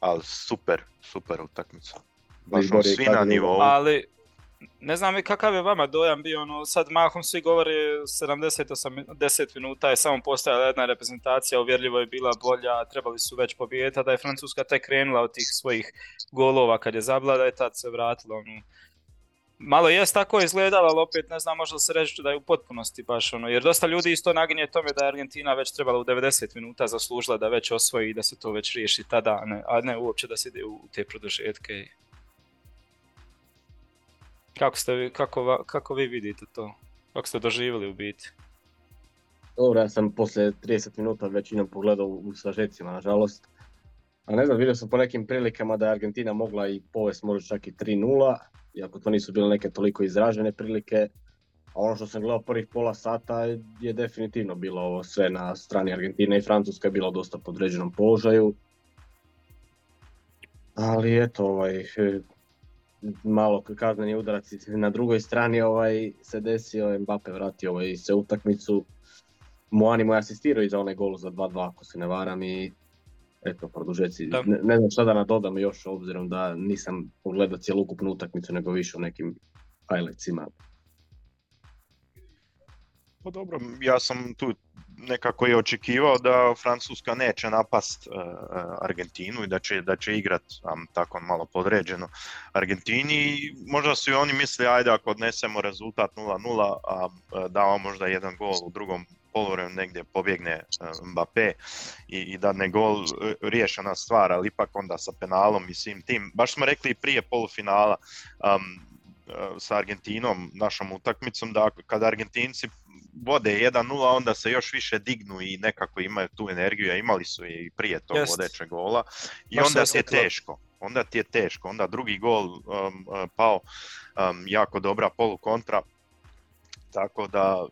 Ali super, super utakmica. Baš svi na nivou. Ali ne znam kakav je vama dojam bio, ono, sad mahom svi govore 70-80 minuta je samo postojala jedna reprezentacija, uvjerljivo je bila bolja, trebali su već pobijeti, da je Francuska tek krenula od tih svojih golova kad je zabila, da je tad se vratila. Ono. Malo je tako izgledalo, ali opet ne znam, možda se reći da je u potpunosti baš ono, jer dosta ljudi isto naginje tome da je Argentina već trebala u 90 minuta zaslužila da već osvoji i da se to već riješi tada, a ne, a ne uopće da se ide u te produžetke. Kako, ste, kako, kako vi vidite to? Kako ste doživjeli u biti? Dobro, ja sam poslije 30 minuta većinom pogledao u sažecima, nažalost. A ne znam, vidio sam po nekim prilikama da je Argentina mogla i povest možda čak i 3-0, iako to nisu bile neke toliko izražene prilike. A ono što sam gledao prvih pola sata je definitivno bilo ovo sve na strani Argentine i Francuska je bilo dosta podređenom položaju. Ali eto, ovaj, malo kazneni udarac na drugoj strani ovaj se desio, Mbappe vratio ovaj se utakmicu. Moani mu je asistirao i za onaj gol za 2-2 ako se ne varam i eto produžeci. Ne, ne, znam šta da nadodam još obzirom da nisam pogledao cjelokupnu utakmicu nego više u nekim highlightsima. Pa dobro, ja sam tu nekako je očekivao da Francuska neće napast uh, Argentinu i da će, da će igrat um, tako malo podređeno Argentini. Možda su i oni misli ajde ako odnesemo rezultat 0-0, a dao možda jedan gol u drugom polovremenu negdje pobjegne Mbappé i, i ne gol e, riješena stvar, ali ipak onda sa penalom i svim tim. Baš smo rekli prije polufinala um, sa Argentinom, našom utakmicom, da kada Argentinci vode 1-0, onda se još više dignu i nekako imaju tu energiju, a imali su i prije tog vodećeg gola i onda je teško. onda ti je teško. Onda drugi gol um, pao, um, jako dobra polu kontra, tako da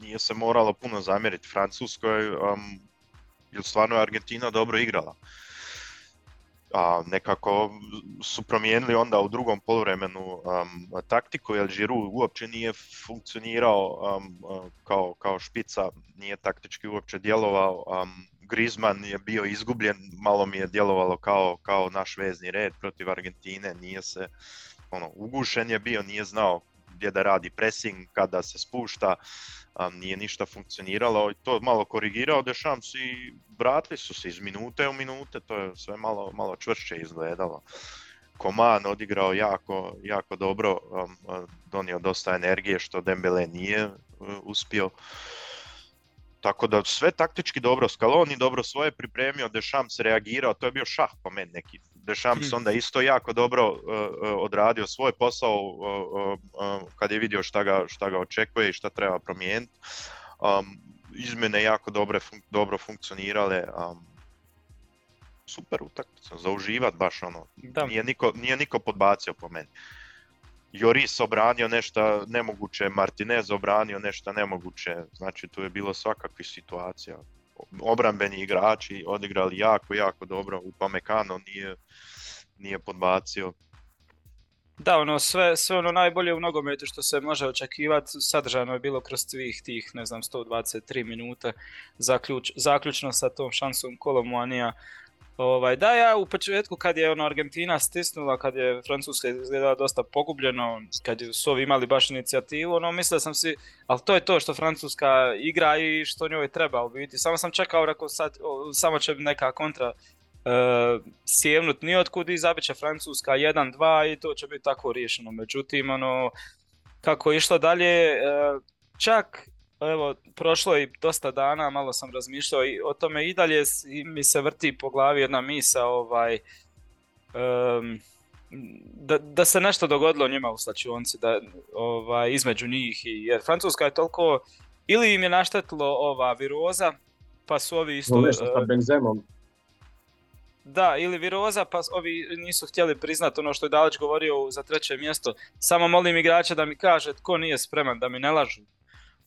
nije se moralo puno zamjeriti Francuskoj, um, jer stvarno je Argentina dobro igrala a, nekako su promijenili onda u drugom poluvremenu um, taktiku, jer Giroud uopće nije funkcionirao um, kao, kao špica, nije taktički uopće djelovao, um, Griezmann je bio izgubljen, malo mi je djelovalo kao, kao naš vezni red protiv Argentine, nije se, ono, ugušen je bio, nije znao gdje da radi pressing, kada se spušta, nije ništa funkcioniralo to malo korigirao Dešams i vratili su se iz minute u minute, to je sve malo, malo čvršće izgledalo. Koman odigrao jako, jako dobro, donio dosta energije što Dembele nije uh, uspio. Tako da sve taktički dobro, Scaloni dobro svoje pripremio, Dešams reagirao, to je bio šah po meni neki. Dešams hmm. onda isto jako dobro uh, uh, odradio svoj posao uh, kad je vidio šta ga, šta ga očekuje i šta treba promijeniti. Um, izmjene jako dobre, dobro funkcionirale. Um, super utakmica, za uživat baš ono. Nije niko, nije niko podbacio po meni. Joris obranio nešto nemoguće, Martinez obranio nešto nemoguće, znači tu je bilo svakakvih situacija. Obrambeni igrači odigrali jako, jako dobro, u Pamekano nije, nije podbacio. Da, ono, sve, sve ono najbolje u nogometu što se može očekivati, sadržano je bilo kroz svih tih, ne znam, 123 minuta, zaključ, zaključno sa tom šansom Kolomuanija Ovaj, da, ja u početku kad je ono Argentina stisnula, kad je Francuska izgledala dosta pogubljeno, kad su ovi imali baš inicijativu, ono mislio sam si, ali to je to što Francuska igra i što njoj treba u biti. Samo sam čekao, rekao sad, samo će neka kontra uh, sjevnut nijotkud i zabit će Francuska 1-2 i to će biti tako riješeno. Međutim, ono, kako je išlo dalje, uh, čak evo, prošlo je dosta dana, malo sam razmišljao i o tome i dalje mi se vrti po glavi jedna misa ovaj, da, da se nešto dogodilo njima u slačionci, da, ovaj, između njih, i, jer Francuska je toliko, ili im je naštetilo ova viroza, pa su ovi isto... Nešto sa benzemom. Da, ili viroza, pa ovi nisu htjeli priznati ono što je Dalić govorio za treće mjesto. Samo molim igrača da mi kaže tko nije spreman, da mi ne lažu.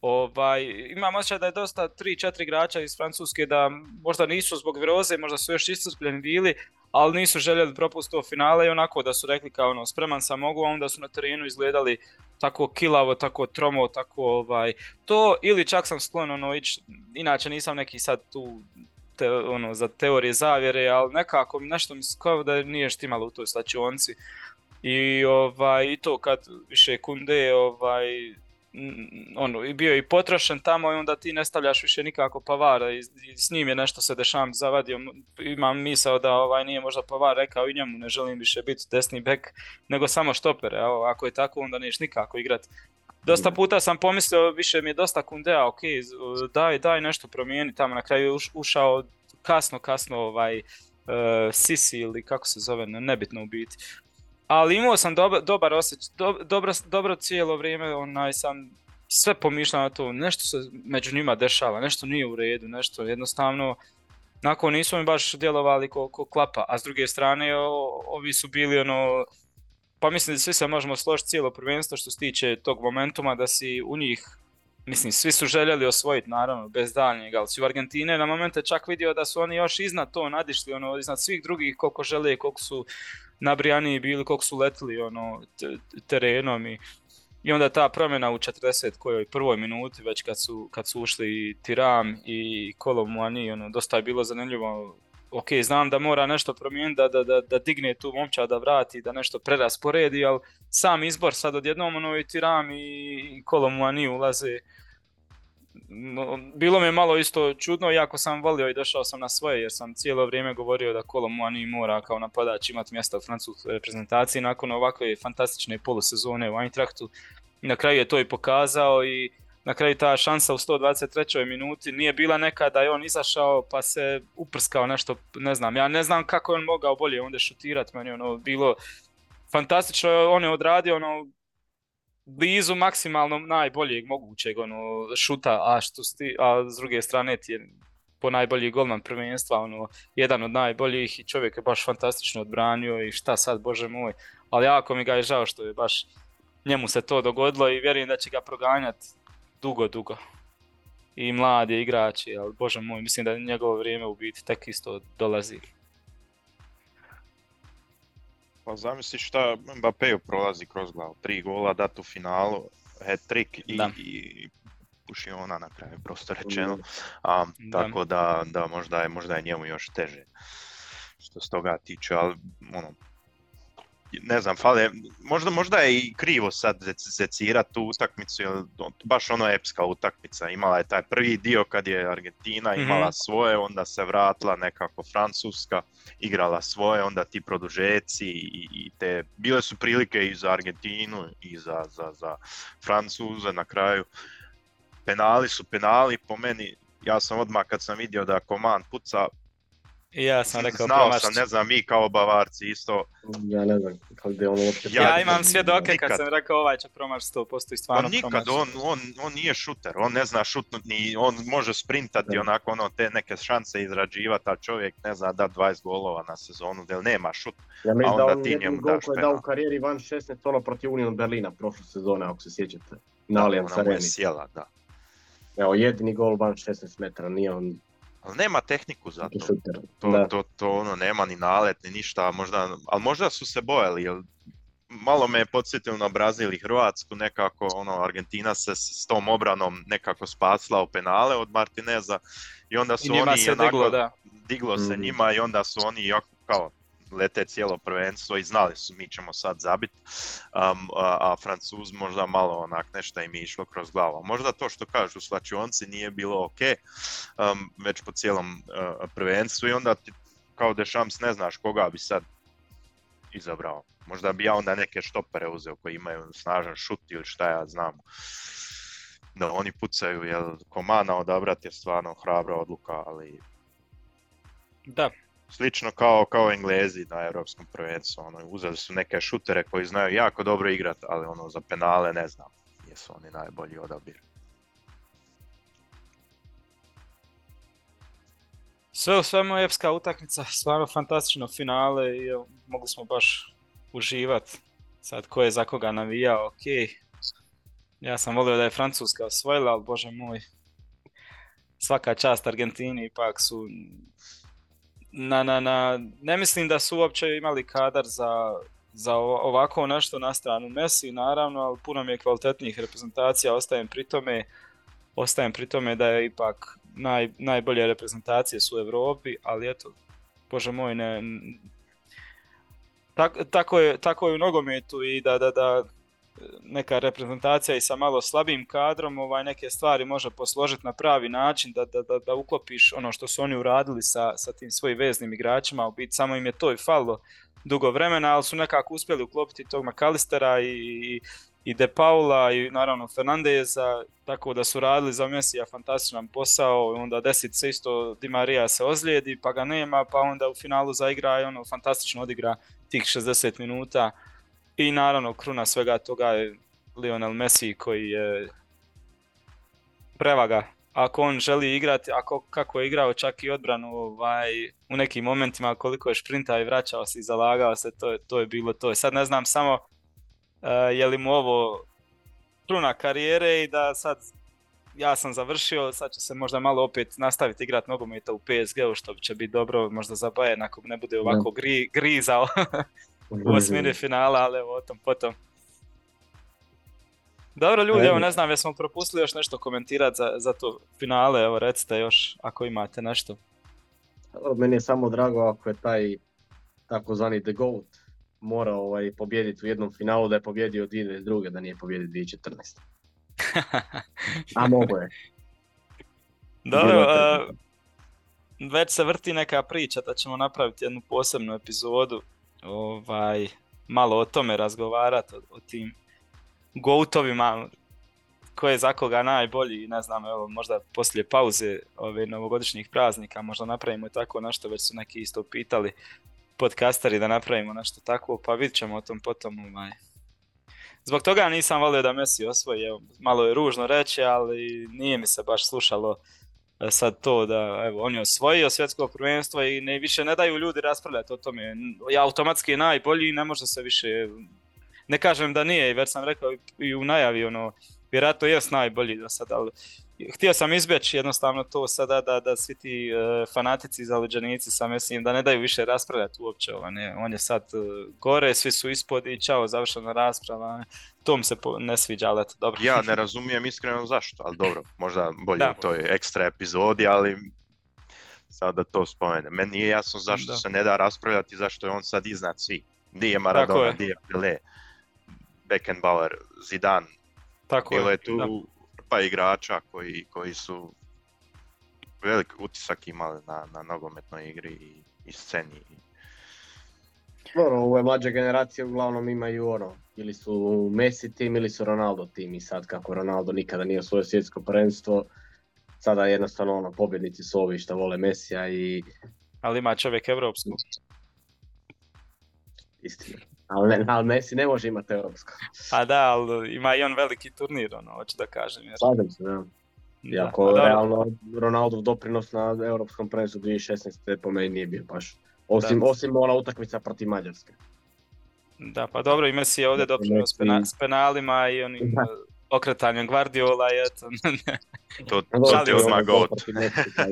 Ovaj, imam osjećaj da je dosta 3-4 igrača iz Francuske da možda nisu zbog viroze, možda su još iscrpljeni bili, ali nisu željeli propustiti finale i onako da su rekli kao ono, spreman sam mogu, a onda su na terenu izgledali tako kilavo, tako tromo, tako ovaj, to ili čak sam sklon ono ići, inače nisam neki sad tu te, ono, za teorije zavjere, ali nekako nešto mi kao da nije štimalo u toj slačionci. I ovaj, i to kad više kunde ovaj, ono, i bio i potrošen tamo i onda ti ne stavljaš više nikako pavara i, s njim je nešto se dešam zavadio, imam misao da ovaj nije možda pavar rekao i njemu ne želim više biti desni bek nego samo štopere, evo, ako je tako onda neš nikako igrat. Dosta puta sam pomislio, više mi je dosta kundea, ok, daj, daj nešto promijeni tamo, na kraju ušao kasno, kasno ovaj, uh, Sisi ili kako se zove, nebitno u biti ali imao sam dobar, dobar osjećaj, dobro, dobro cijelo vrijeme onaj sam sve pomišljao na to, nešto se među njima dešava, nešto nije u redu, nešto jednostavno, nakon nisu mi baš djelovali ko, ko klapa, a s druge strane ovi su bili ono, pa mislim da svi se možemo složiti cijelo prvenstvo što se tiče tog momentuma da si u njih, mislim svi su željeli osvojiti naravno bez daljnjeg, ali si u Argentine na momente čak vidio da su oni još iznad to nadišli, ono, iznad svih drugih koliko žele, koliko su nabrijaniji bili koliko su letili ono, terenom i, i onda ta promjena u 40 kojoj prvoj minuti već kad su, kad su ušli Tiram i Kolomuani, ono, dosta je bilo zanimljivo. Ok, znam da mora nešto promijeniti, da, da, da, digne tu momča, da vrati, da nešto prerasporedi, ali sam izbor sad odjednom ono i Tiram i Kolomuani ulaze bilo mi je malo isto čudno, iako sam volio i došao sam na svoje, jer sam cijelo vrijeme govorio da Muani mora kao napadač imati mjesta u francuskoj reprezentaciji nakon ovakve fantastične polusezone u Eintrachtu. I na kraju je to i pokazao i na kraju ta šansa u 123. minuti nije bila neka da je on izašao pa se uprskao nešto, ne znam, ja ne znam kako je on mogao bolje onda šutirati, meni ono bilo fantastično, on je odradio ono blizu maksimalno najboljeg mogućeg ono, šuta, a, što sti, a s druge strane ti je po najbolji golman prvenstva, ono, jedan od najboljih i čovjek je baš fantastično odbranio i šta sad, bože moj. Ali jako mi ga je žao što je baš njemu se to dogodilo i vjerujem da će ga proganjati dugo, dugo. I mladi igrači, ali bože moj, mislim da njegovo vrijeme u biti tek isto dolazi. Pa zamisli šta Mbappé prolazi kroz glavu. Tri gola dat u finalu, hat-trick i, i puši ona na kraju, prosto rečeno. A, tako da, da možda, je, možda je njemu još teže što se toga tiče, ali ono, ne znam, fale, možda, možda je i krivo sad zecirati tu utakmicu, jer baš ono epska utakmica, imala je taj prvi dio kad je Argentina mhm. imala svoje, onda se vratila nekako Francuska, igrala svoje, onda ti produžeci i, i te, bile su prilike i za Argentinu i za, za, za Francuze na kraju. Penali su penali, po meni, ja sam odmah kad sam vidio da Koman puca, ja sam rekao Znao sam, ne znam, mi kao Bavarci isto. Ja ne znam gdje on uopće... Ja, ja imam svjedoke nikad, kad sam rekao ovaj će promaš 100% i stvarno on nikad, on, on, on, nije šuter, on ne zna šutnut, ni, on može sprintati onako ono te neke šanse izrađivati, a čovjek ne zna da 20 golova na sezonu, jer nema šut. Ja mislim da on ti njemu gol koji je dao u karijeri van 16 ono protiv Union Berlina prošle sezone, ako se sjećate. Na Allianz Areni. sjela, da. Evo, jedini gol van 16 metara, nije on ali nema tehniku za to. To, to, to ono, nema ni nalet, ni ništa, možda, ali možda su se bojali, jer malo me je podsjetilo na Brazil i Hrvatsku, nekako ono, Argentina se s tom obranom nekako spasla u penale od Martineza i onda su oni se diglo, da. diglo se mhm. njima i onda su oni kao lete cijelo prvenstvo i znali su mi ćemo sad zabit, um, a, a, Francuz možda malo onak nešto im je išlo kroz glavu. Možda to što kažu slačionci nije bilo ok, um, već po cijelom uh, prvenstvu i onda ti kao Dešams ne znaš koga bi sad izabrao. Možda bi ja onda neke štopere uzeo koji imaju snažan šut ili šta ja znam. Da oni pucaju, jer Komana odabrati je stvarno hrabra odluka, ali... Da, slično kao, kao Englezi na europskom prvenstvu. Ono, uzeli su neke šutere koji znaju jako dobro igrati, ali ono za penale ne znam jesu oni najbolji odabir. Sve u svemu epska utakmica, stvarno fantastično finale i mogli smo baš uživati. Sad ko je za koga navijao, ok. Ja sam volio da je Francuska osvojila, ali bože moj, svaka čast Argentini ipak su na, na, na, ne mislim da su uopće imali kadar za, za ovako nešto na stranu. Messi, naravno, ali puno mi je kvalitetnijih reprezentacija, ostajem pri tome, ostajem pri tome da je ipak naj, najbolje reprezentacije su u Europi, ali eto, bože moj, ne, tak, tako, je, tako je u nogometu i da, da, da neka reprezentacija i sa malo slabim kadrom ovaj, neke stvari može posložiti na pravi način da, da, da, da uklopiš ono što su oni uradili sa, sa tim svojim veznim igračima, u biti samo im je to i falilo dugo vremena, ali su nekako uspjeli uklopiti tog McAllistera i, i, i De Paula i naravno Fernandeza, tako da su radili za Mesija fantastičan posao, onda desit se isto Di Maria se ozlijedi pa ga nema, pa onda u finalu zaigra i ono fantastično odigra tih 60 minuta i naravno, kruna svega toga je Lionel Messi koji je prevaga. Ako on želi igrati, ako kako je igrao čak i odbranu ovaj, u nekim momentima koliko je šprinta i vraćao se i zalagao se, to, to je bilo to. Sad ne znam samo uh, je li mu ovo kruna karijere i da sad ja sam završio, sad će se možda malo opet nastaviti igrati nogometa u PSG-u što će biti dobro možda za Bayern ako ne bude ovako gri, grizao u osmini finala, ali evo o tom potom. Dobro ljudi, evo ne znam, jesmo propustili još nešto komentirati za, za to finale, evo recite još ako imate nešto. Meni je samo drago ako je taj takozvani The Goat morao ovaj, pobijediti u jednom finalu da je pobjedio 2022. da nije pobjedio 2014. A mogo je. Dobro, uh, već se vrti neka priča da ćemo napraviti jednu posebnu epizodu ovaj, malo o tome razgovarati, o, o tim goutovima, ko je za koga najbolji, ne znam, evo, možda poslije pauze ove novogodišnjih praznika, možda napravimo tako nešto, već su neki isto pitali podcasteri da napravimo nešto tako, pa vidit ćemo o tom potom. Ovaj. Zbog toga nisam volio da Messi osvoji, evo, malo je ružno reći, ali nije mi se baš slušalo sad to da, evo, on je osvojio svjetsko prvenstvo i ne, više ne daju ljudi raspravljati o tome. Ja automatski je najbolji i ne može se više, ne kažem da nije, već sam rekao i u najavi, ono, vjerojatno jest najbolji do sada, ali htio sam izbjeći jednostavno to sada da, da svi ti uh, fanatici zaleđenici sa Mesijem da ne daju više raspravljati uopće ovo, ne. on je sad uh, gore, svi su ispod i čao, završena rasprava, to mi se ne sviđa, ali dobro. Ja ne razumijem iskreno zašto, ali dobro, možda bolje u toj ekstra epizodi, ali sad da to spomene. Meni nije jasno zašto se ne da raspravljati, zašto je on sad iznad svi. Di je Maradona, di je Pelé, Beckenbauer, Zidane, tako Bilo je, tu pa igrača koji, koji su velik utisak imali na, na nogometnoj igri i, i sceni. Dobro, ove mlađe generacije uglavnom imaju ono, ili su Messi tim ili su Ronaldo tim i sad kako Ronaldo nikada nije osvojio svjetsko prvenstvo, sada jednostavno ono, pobjednici su ovi što vole Mesija i... Ali ima čovjek evropsku. Istina. Ali, ne, ali Messi ne može imati europsko. A da, ali ima i on veliki turnir, ono, hoću da kažem. Jer... Slažem se, da. Iako da, realno Ronaldov doprinos na europskom prvenstvu 2016. po meni nije bio baš. Osim, osim ona utakmica protiv Mađarske. Da, pa dobro, i Messi je ovdje doprinos pena, s penalima i onim da. okretanjem Guardiola i eto. to, to ti odmah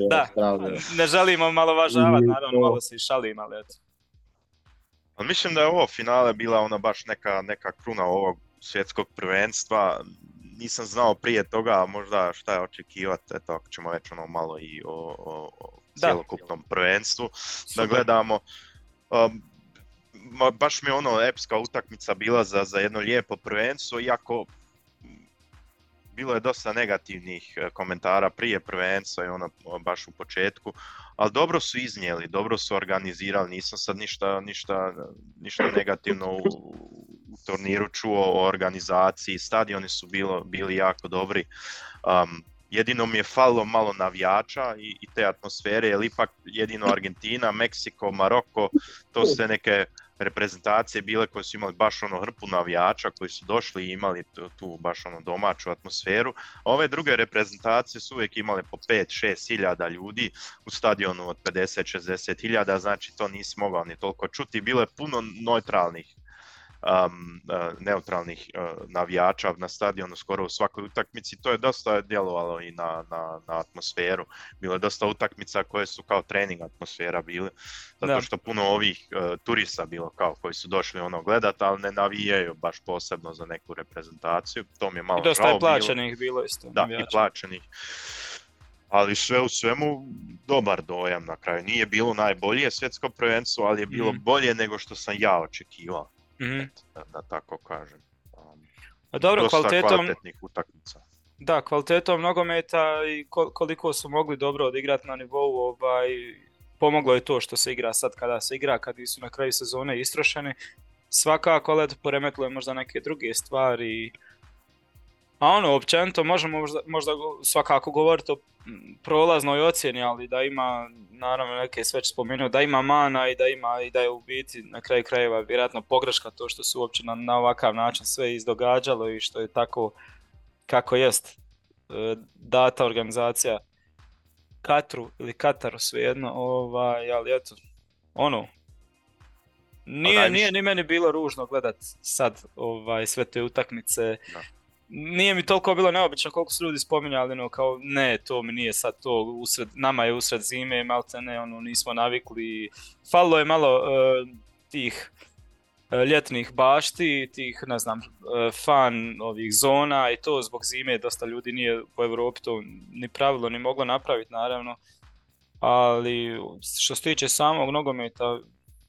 da, ne želimo malo važavati, naravno, malo se i šalim, ali eto. Ali mislim da je ovo finale bila ona baš neka, neka kruna ovog svjetskog prvenstva. Nisam znao prije toga možda šta je očekivati, eto ako ćemo već ono malo i o, o, o cjelokupnom prvenstvu da gledamo. Um, baš mi je ono epska utakmica bila za, za jedno lijepo prvenstvo, iako bilo je dosta negativnih e, komentara prije prvenstva i ono baš u početku, ali dobro su iznijeli, dobro su organizirali, nisam sad ništa, ništa, ništa negativno u, u turniru čuo o organizaciji, stadioni su bilo, bili jako dobri. Um, jedino mi je falilo malo navijača i, i te atmosfere, jer ipak jedino Argentina, Meksiko, Maroko, to su neke reprezentacije bile koje su imali baš ono hrpu navijača koji su došli i imali tu, tu baš ono domaću atmosferu. ove druge reprezentacije su uvijek imale po 5-6 hiljada ljudi u stadionu od 50-60 hiljada, znači to nisi mogao ni toliko čuti. Bilo je puno neutralnih um, uh, neutralnih uh, navijača na stadionu skoro u svakoj utakmici. To je dosta djelovalo i na, na, na atmosferu. Bilo je dosta utakmica koje su kao trening atmosfera bile, zato što puno ovih uh, turista bilo kao koji su došli ono gledat, ali ne navijaju baš posebno za neku reprezentaciju. To mi je malo I dosta je plaćenih bilo, bilo isto. Da, i plaćenih ali sve u svemu dobar dojam na kraju. Nije bilo najbolje svjetsko prvenstvo, ali je bilo mm. bolje nego što sam ja očekivao mm da, da, tako kažem. Um, A dobro, kvalitetom... utakmica. Da, kvalitetom nogometa i koliko su mogli dobro odigrati na nivou, ovaj, pomoglo je to što se igra sad kada se igra, kad su na kraju sezone istrošeni. Svakako, ali poremetilo je možda neke druge stvari a ono, općenito možemo možda, možda svakako govoriti o prolaznoj ocjeni, ali da ima, naravno neke sve spomenuo, da ima mana i da ima i da je u biti na kraju krajeva vjerojatno pogreška to što se uopće na, na ovakav način sve izdogađalo i što je tako kako jest e, data organizacija Katru ili Kataru svejedno, ovaj, ali eto, ono, nije, nije ni meni bilo ružno gledat sad ovaj, sve te utakmice nije mi toliko bilo neobično koliko su ljudi spominjali, no kao ne, to mi nije sad to, usred, nama je usred zime, malte ne, ono, nismo navikli. Falilo je malo uh, tih uh, ljetnih bašti, tih, ne znam, uh, fan ovih zona i to zbog zime dosta ljudi nije u Europi to ni pravilo ni moglo napraviti, naravno. Ali što se tiče samog nogometa,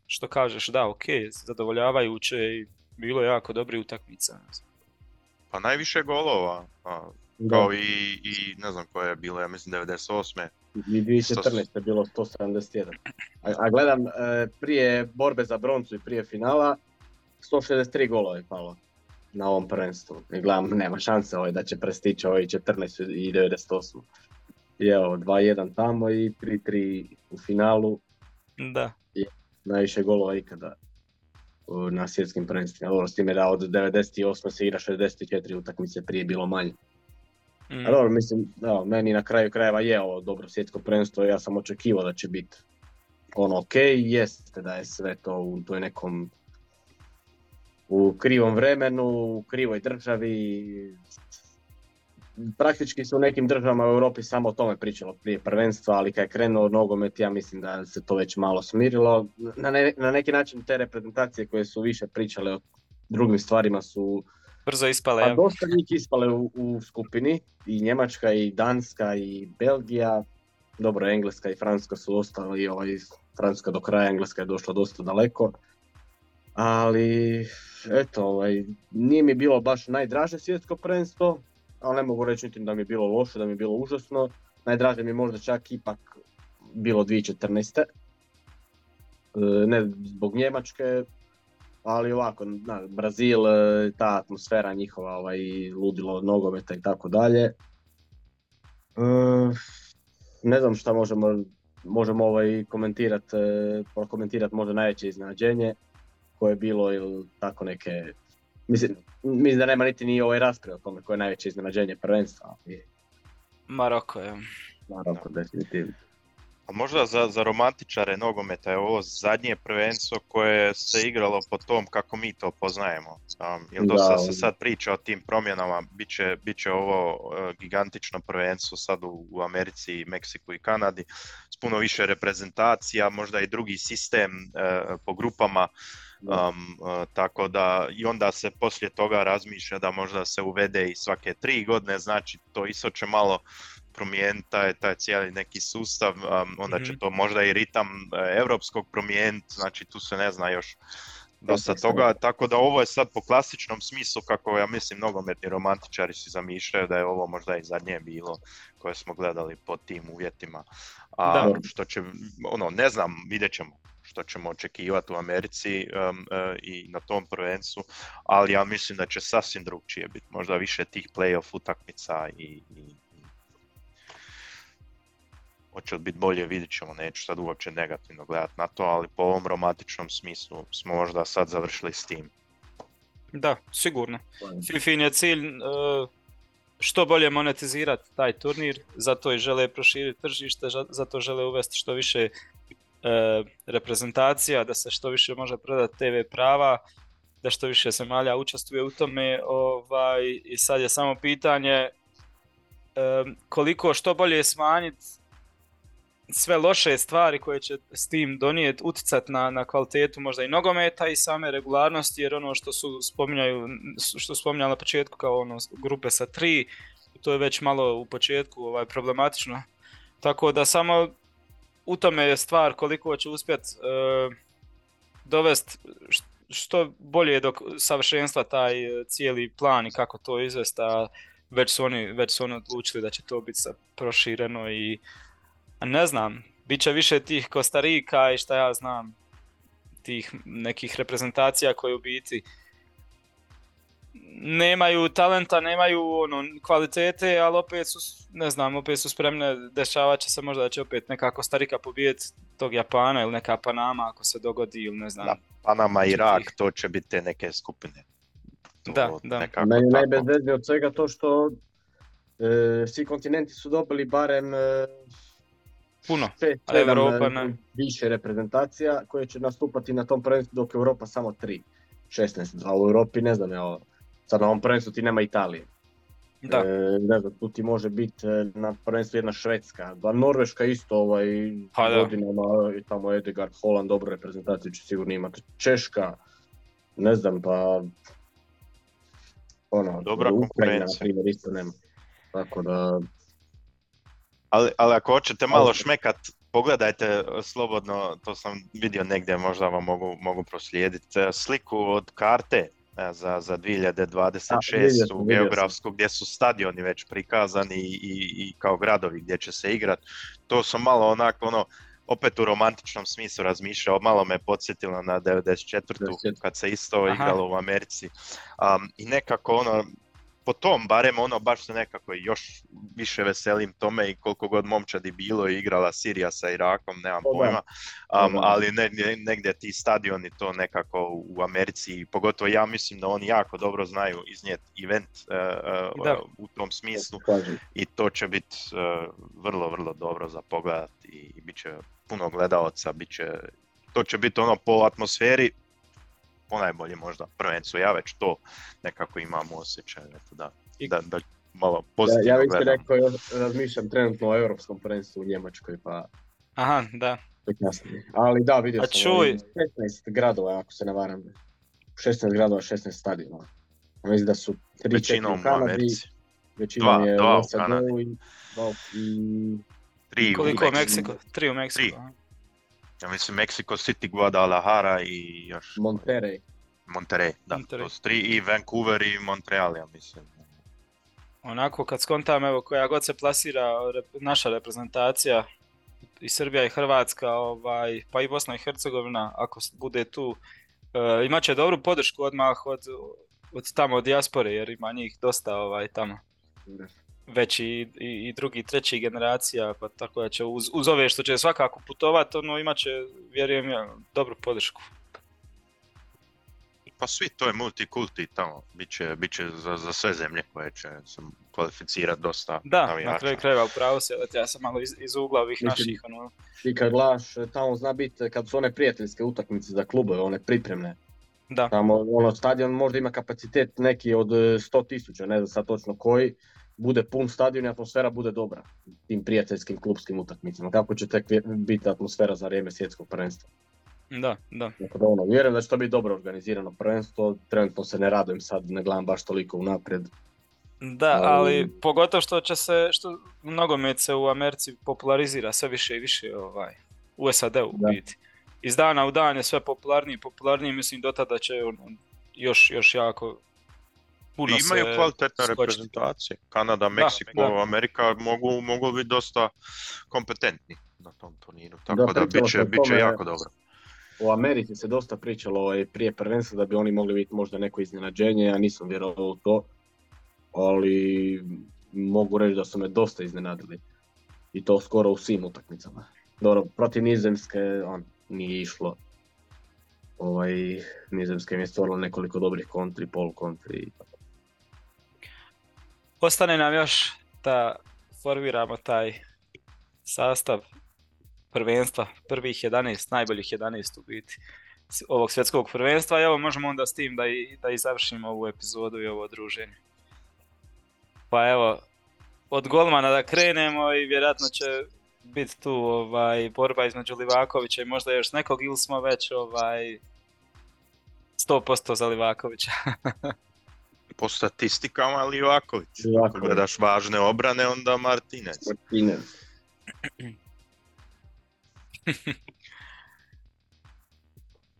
što kažeš, da, ok, zadovoljavajuće i bilo jako dobri utakmica. Pa najviše golova, a, kao i, i ne znam koje je bilo, ja mislim 98. I 2014. je bilo 171. A, a gledam, e, prije borbe za broncu i prije finala, 163 golova je palo na ovom prvenstvu. I gledam, nema šanse ovaj da će prestići ovaj 14 i 98. I evo, 2-1 tamo i 3-3 u finalu. Da. I najviše golova ikada na svjetskim prvenstvima. Dobro, s time da od 98. se igra 64 utakmice, prije bilo manje. Mm. dobro, mislim, da, meni na kraju krajeva je ovo dobro svjetsko prvenstvo, ja sam očekivao da će biti ono ok, jeste da je sve to u toj nekom u krivom vremenu, u krivoj državi. Praktički su u nekim državama u Europi samo o tome pričalo prije prvenstva, ali kad je krenuo nogomet ja mislim da se to već malo smirilo. Na, na neki način te reprezentacije koje su više pričale o drugim stvarima su brzo ispale. A dosta njih ispale u, u skupini, i Njemačka, i Danska, i Belgija. Dobro, Engleska i Francuska su ostali, ovaj, Francuska do kraja, Engleska je došla dosta daleko. Ali, eto, ovaj, nije mi bilo baš najdraže svjetsko prvenstvo, ali ne mogu reći da mi je bilo loše, da mi je bilo užasno. Najdraže mi je možda čak ipak bilo 2014. E, ne zbog Njemačke, ali ovako, na, Brazil, e, ta atmosfera njihova, ovaj, ludilo nogometa i tako dalje. E, ne znam šta možemo, možemo ovaj komentirati, komentirati možda najveće iznenađenje koje je bilo ili tako neke, mislim, mislim da nema niti ni ovaj rasprave o tome koje je najveće iznenađenje prvenstva. Maroko je. Maroko, definitivno. A možda za, za romantičare nogometa je ovo zadnje prvenstvo koje se igralo po tom kako mi to poznajemo. Um, jer dosta se sad priča o tim promjenama, bit će, ovo uh, gigantično prvenstvo sad u, u Americi, Meksiku i Kanadi s puno više reprezentacija, možda i drugi sistem uh, po grupama. Um, uh, tako da i onda se poslije toga razmišlja da možda se uvede i svake tri godine, znači to isto će malo promijeniti taj, taj cijeli neki sustav, um, onda će mhm. to možda i ritam uh, europskog promijeniti, znači tu se ne zna još dosta toga, tako da ovo je sad po klasičnom smislu kako ja mislim nogometni romantičari si zamišljaju da je ovo možda i zadnje bilo koje smo gledali po tim uvjetima. A što će, ono, ne znam, vidjet ćemo što ćemo očekivati u Americi um, uh, i na tom prvenstvu, ali ja mislim da će sasvim drugčije biti, možda više tih playoff utakmica i, i hoće li biti bolje, vidjet ćemo, neću sad uopće negativno gledati na to, ali po ovom romantičnom smislu smo možda sad završili s tim. Da, sigurno. Fifin je cilj uh, što bolje monetizirati taj turnir, zato i žele proširiti tržište, zato žele uvesti što više reprezentacija, da se što više može prodati TV prava, da što više zemalja učestvuje u tome ovaj, i sad je samo pitanje um, koliko što bolje smanjiti sve loše stvari koje će s tim donijeti utjecati na, na kvalitetu možda i nogometa i same regularnosti jer ono što su spominjaju što spominjali na početku kao ono grupe sa tri to je već malo u početku ovaj problematično. Tako da samo u tome je stvar koliko će uspjeti uh, dovesti što bolje do savršenstva taj e, cijeli plan i kako to izvesti a već su oni, već su oni odlučili da će to biti prošireno i ne znam, bit će više tih Kostarika i šta ja znam, tih nekih reprezentacija koje u biti nemaju talenta, nemaju ono, kvalitete, ali opet su, ne znam, opet su spremne, dešavat će se možda da će opet neka Kostarika pobijeti tog Japana ili neka Panama ako se dogodi ili ne znam. Da, Panama i Irak, to će biti te neke skupine. da, da. Meni najbezveznije od svega to što e, svi kontinenti su dobili barem e, Puno, ali Europa ne. Više reprezentacija koje će nastupati na tom prvenstvu dok Europa samo 3, 16, a u Europi ne znam, evo, sad na ovom prvenstvu ti nema Italije. Da. E, ne znam, tu ti može biti e, na prvenstvu jedna Švedska, da Norveška isto ovaj, pa, godinama, tamo Edegard, Holland, dobru reprezentaciju će sigurno imati. Češka, ne znam, pa ono, Dobra Ukrajina, na primjer, isto nema. Tako da, ali, ali ako hoćete malo šmekat, pogledajte e, slobodno, to sam vidio negdje, možda vam mogu, mogu proslijediti, e, sliku od karte za, za 2026 u geografsku gdje su stadioni već prikazani i, i, kao gradovi gdje će se igrati. To sam malo onako ono, opet u romantičnom smislu razmišljao, malo me podsjetilo na 94. kad se isto igralo u Americi. Um, I nekako ono, po tom barem ono baš se nekako još više veselim tome i koliko god momčadi bilo i igrala Sirija sa Irakom, nemam pojma, um, ali ne, negdje ti stadioni to nekako u Americi, pogotovo ja mislim da oni jako dobro znaju iznijeti event uh, uh, u tom smislu. I to će biti uh, vrlo, vrlo dobro za pogled i bit će puno gledalaca, bit će, to će biti ono po atmosferi ponajbolje možda prvenstvo, ja već to nekako imam osjećaj, eto da, da, da malo pozitivno Ja, ja bih rekao, razmišljam trenutno o europskom prvenstvu u Njemačkoj, pa... Aha, da. Ali da, vidio sam, čuj. 16 gradova, ako se ne varam. 16 gradova, 16 stadiona. Mislim da su 3-4 u Kanadi, većinom je dva u SAD-u i, i... Tri Koliko u Meksiko? Tri u Meksiko. Ja mislim Mexico City, Guadalajara i još... Monterey. Monterey, da. Monterey. To su tri i Vancouver i Montreal, ja mislim. Onako kad skontam, evo koja god se plasira naša reprezentacija i Srbija i Hrvatska, ovaj, pa i Bosna i Hercegovina, ako bude tu, uh, imat će dobru podršku odmah od, od tamo od dijaspore, jer ima njih dosta ovaj, tamo već i, i, drugi, treći generacija, pa tako da će uz, uz ove što će svakako putovati, ono imat će, vjerujem ja, dobru podršku. Pa svi, to je multikulti tamo, biće, biće za, za sve zemlje koje će se kvalificirati dosta Da, navijača. na kraju krajeva upravo se, ja sam malo iz, iz ugla ovih naših. Ono... I kad gledaš, tamo zna biti, kad su one prijateljske utakmice za klubove, one pripremne, da. Tamo ono, stadion možda ima kapacitet neki od 100 tisuća, ne znam sad točno koji, bude pun stadion i atmosfera bude dobra tim prijateljskim klubskim utakmicama. Kako će tek biti atmosfera za vrijeme svjetskog prvenstva? Da, da. Dakle, ono, vjerujem da će to biti dobro organizirano prvenstvo, trenutno se ne radujem sad, ne gledam baš toliko unaprijed. Da, ali pogotovo što će se, što nogomet se u Americi popularizira sve više i više ovaj, u SAD-u biti. Iz dana u dan je sve popularniji i popularniji, mislim do tada će on, još, još jako puno Imaju kvalitetne reprezentacije. Kanada, Meksiko, Amerika mogu, mogu biti dosta kompetentni na tom turniru. Tako da, da bit će, bit će jako dobro. U Americi se dosta pričalo ovaj, prije prvenstva da bi oni mogli biti možda neko iznenađenje, ja nisam vjerovao u to, ali mogu reći da su me dosta iznenadili. I to skoro u svim utakmicama. Dobro, protiv Nizemske on nije išlo. Ovaj, Nizemske mi je stvorilo nekoliko dobrih kontri, pol kontri i tako. Ostane nam još da formiramo taj sastav prvenstva, prvih 11, najboljih 11 u biti ovog svjetskog prvenstva i evo možemo onda s tim da i, da i završimo ovu epizodu i ovo druženje. Pa evo, od golmana da krenemo i vjerojatno će biti tu ovaj, borba između Livakovića i možda još nekog ili smo već ovaj, 100% za Livakovića. po statistikama Livaković. Ako gledaš važne obrane, onda Martinez. Martinez.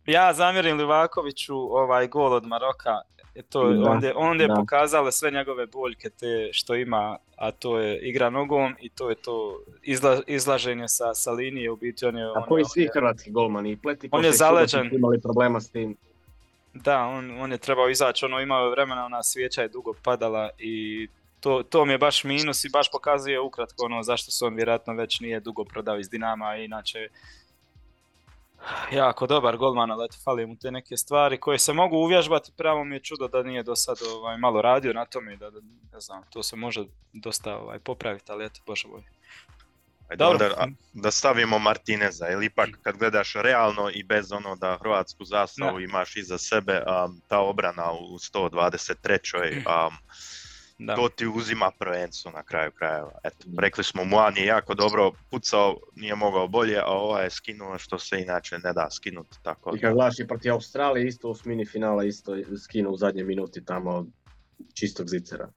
ja zamjerim Livakoviću ovaj gol od Maroka. E to, onda, onda je pokazala sve njegove boljke te što ima, a to je igra nogom i to je to izla, izlaženje sa, sa linije, u biti on je... A koji svi hrvatski golmani i On je zaleđen. Imali problema s tim. Da, on, on je trebao izaći, ono imao vremena, ona svijeća je dugo padala i to, to mi je baš minus i baš pokazuje ukratko ono zašto se on vjerojatno već nije dugo prodao iz Dinama, inače jako dobar golman, ali eto, fali mu te neke stvari koje se mogu uvježbati, pravo mi je čudo da nije do sad ovaj, malo radio na tome, da, da ne znam, to se može dosta ovaj, popraviti, ali eto, bože boj. Dobro. da stavimo Martineza, ili ipak kad gledaš realno i bez ono da hrvatsku zastavu imaš iza sebe, um, ta obrana u 123. Um, da. to ti uzima prvenstvo na kraju krajeva. Eto, rekli smo Muan je jako dobro pucao, nije mogao bolje, a ova je skinuo što se inače ne da skinuti. Tako I kad gledaš i protiv Australije isto u mini finala isto skinuo u zadnje minuti tamo čistog zicera.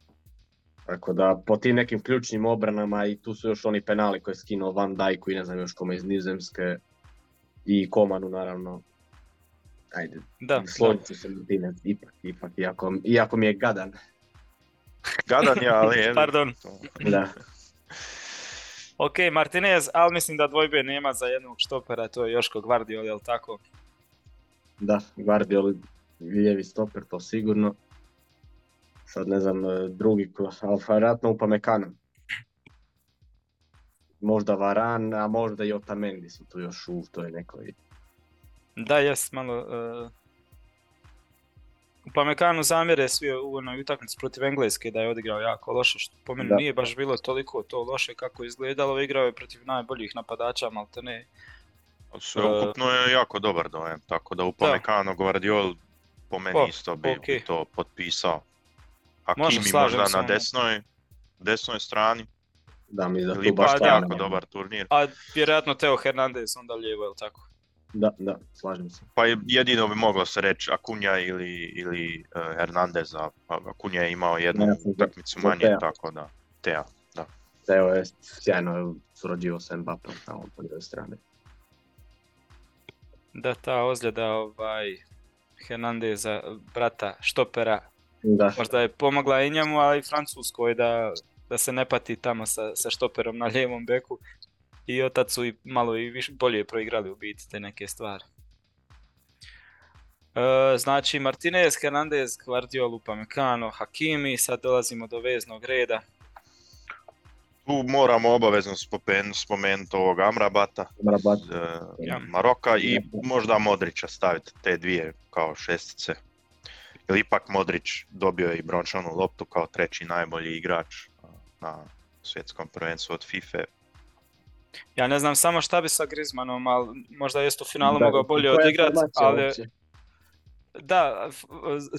Tako da po tim nekim ključnim obranama i tu su još oni penali koje je skinuo Van Dijk i ne znam još kome iz Nizemske i Komanu naravno. Ajde, da, složit ću se time, ipak, ipak, iako, iako mi je gadan. Gadan je, ali je... Pardon. da. ok, Martinez, ali mislim da dvojbe nema za jednog štopera, to je Joško Gvardiol, je li tako? Da, Gvardiol lijevi stoper, to sigurno. Sad ne znam, e, drugi, ali vjerojatno Upamecano. Možda Varan, a možda i Otamendi su tu još u toj nekoj... Da, jes, malo... Uh... Upamecano zamjere svi u onoj utakmici protiv Engleske da je odigrao jako loše, što po meni nije baš bilo toliko to loše kako izgledalo. Igrao je protiv najboljih napadača, malte ne. Sve ukupno je jako dobar dojem, tako da Upamecano Guardiol po meni isto bi, to potpisao. Hakimi možda na desnoj, desnoj strani. Da, mi da tu baš jako dobar turnir. A vjerojatno Teo Hernandez onda lijevo, je tako? Da, da, slažem se. Pa jedino bi moglo se reći Akunja ili, ili uh, Hernandez, a Akunja je imao jednu utakmicu manje, tako da, Teo, da. Teo je sjajno surađivao sa Mbappom tamo po druge strane. Da, ta ozljeda ovaj, Hernandeza, brata Štopera, da. možda je pomogla i njemu, ali i Francuskoj da, da se ne pati tamo sa, sa Štoperom na lijevom beku. I otac su i malo i više, bolje proigrali u biti te neke stvari. E, znači Martinez, Hernandez, Guardiol, Upamecano, Hakimi, sad dolazimo do veznog reda. Tu moramo obavezno spomenuti ovog Amrabata, Amrabat. E, Maroka i možda Modrića staviti te dvije kao šestice. Ili ipak Modrić dobio je i brončanu loptu kao treći najbolji igrač na svjetskom prvenstvu od FIFA. Ja ne znam samo šta bi sa Griezmannom, ali možda jest u finalu mogao bolje odigrati, ali... Da,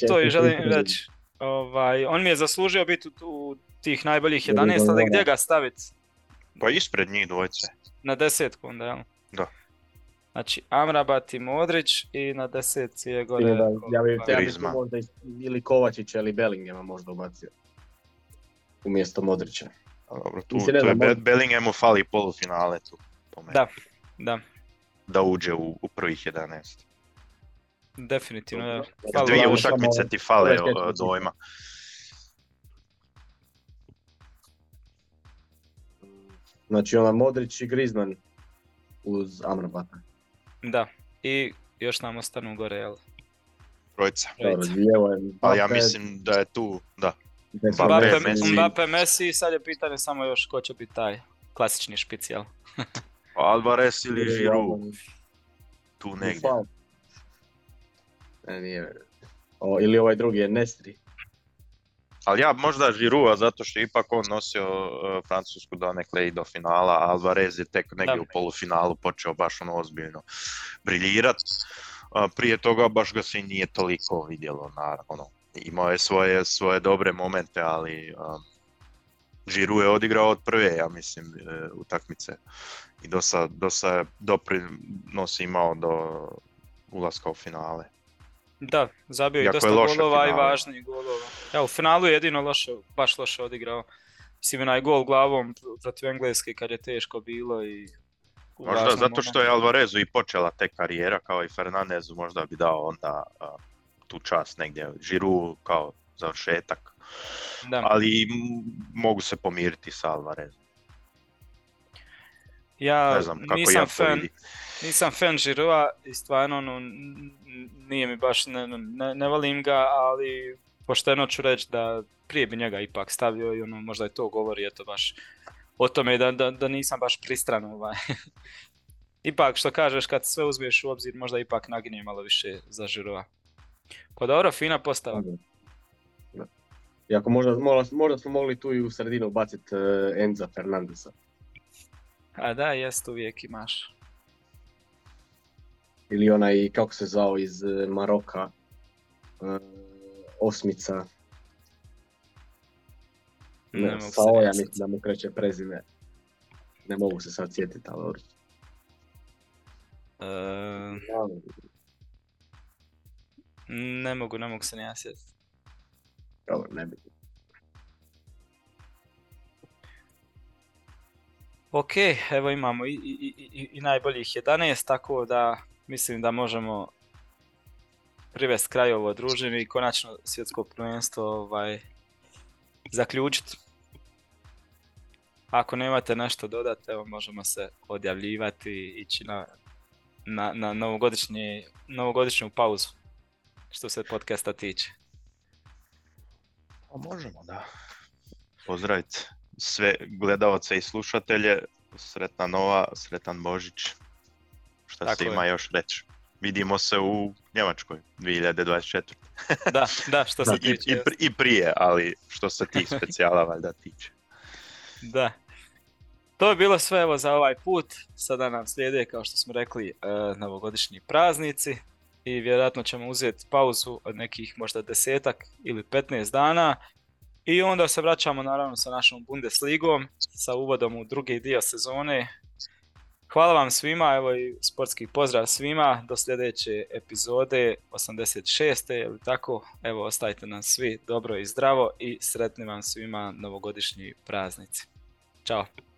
to i želim reći. Ovaj, on mi je zaslužio biti u tih najboljih 11, ali gdje ga staviti? Pa ispred njih dvojce. Na desetku onda, jel? Da. Znači Amrabat i Modrić i na desetci je gore... Da, ja bih ja bi možda ili Kovačića ili Bellingema možda ubacio. Umjesto Modrića. dobro, tu, tu je Be- Bellingamu fali polufinale tu. Po meni. Da, da. Da uđe u, u prvih 11. Definitivno, da. Dvije utakmice ti fale dojma. Znači ona Modrić i Griezmann uz Amrabata. Da, i još nam ostanu gore, jel? Trojica. Ali ja mislim da je tu, da. Mbappe, Messi. Mbappe, Messi, sad je pitanje samo još ko će biti taj klasični špic, jel? Alvarez ili Giroud. Tu negdje. Ne, nije. O, ili ovaj drugi je Nestri. Ali ja možda Žirua, zato što ipak on nosio uh, Francusku donekle i do finala, a Alvarez je tek negdje u polufinalu počeo baš ono ozbiljno briljirat. Uh, prije toga baš ga se i nije toliko vidjelo, naravno. Imao je svoje, svoje dobre momente, ali Žiru je odigrao od prve, ja mislim, uh, utakmice. I dosta, dosta doprinos imao do ulaska u finale. Da, zabio i dosta golova i važnih golova. Ja, u finalu je jedino loše, baš loše odigrao. Mislim, onaj gol glavom protiv Engleske kad je teško bilo i... Možda zato što je Alvarezu i počela te karijera kao i Fernandezu, možda bi dao onda tu čast negdje, Žiru kao završetak. Da. Ali mogu se pomiriti sa Alvarezom. Ja ne znam, kako nisam fan, nisam fan Žirova i stvarno ono, nije mi baš, ne, ne, ne volim ga, ali pošteno ću reći da prije bi njega ipak stavio i ono, možda je to govori eto baš o tome da, da, da nisam baš pristran ovaj. ipak što kažeš kad sve uzmiješ u obzir možda ipak naginje malo više za Žirova. Pa dobro, fina postava. Iako možda, možda smo mogli tu i u sredinu baciti uh, Enza Fernandesa. A da, jest uvijek imaš. Ili onaj, kako se zvao iz e, Maroka, uh, osmica. Ne, ne Sao, ja mislim da mu kreće prezime. Ne mogu se sad sjetiti, ali. Uh, ne mogu, ne mogu se ni ja sjetiti. Dobro, ne bi. Ok, evo imamo i, i, i, i najboljih 11, tako da mislim da možemo privesti kraj ovo druženje i konačno svjetsko prvenstvo ovaj, zaključiti. Ako nemate nešto dodati, evo možemo se odjavljivati i ići na, na, na novogodišnju pauzu što se podcasta tiče. Pa možemo, da. Pozdraviti sve gledalce i slušatelje. Sretna nova, sretan Božić. Šta se ima još reći? Vidimo se u Njemačkoj 2024. da, da, što se tiče. I, I, prije, ali što se tih specijala valjda tiče. Da. To je bilo sve evo za ovaj put. Sada nam slijede, kao što smo rekli, e, novogodišnji praznici i vjerojatno ćemo uzeti pauzu od nekih možda desetak ili 15 dana i onda se vraćamo naravno sa našom Bundesligom, sa uvodom u drugi dio sezone. Hvala vam svima, evo i sportski pozdrav svima, do sljedeće epizode 86. ili tako, evo ostajte nam svi dobro i zdravo i sretni vam svima novogodišnji praznici. Ćao!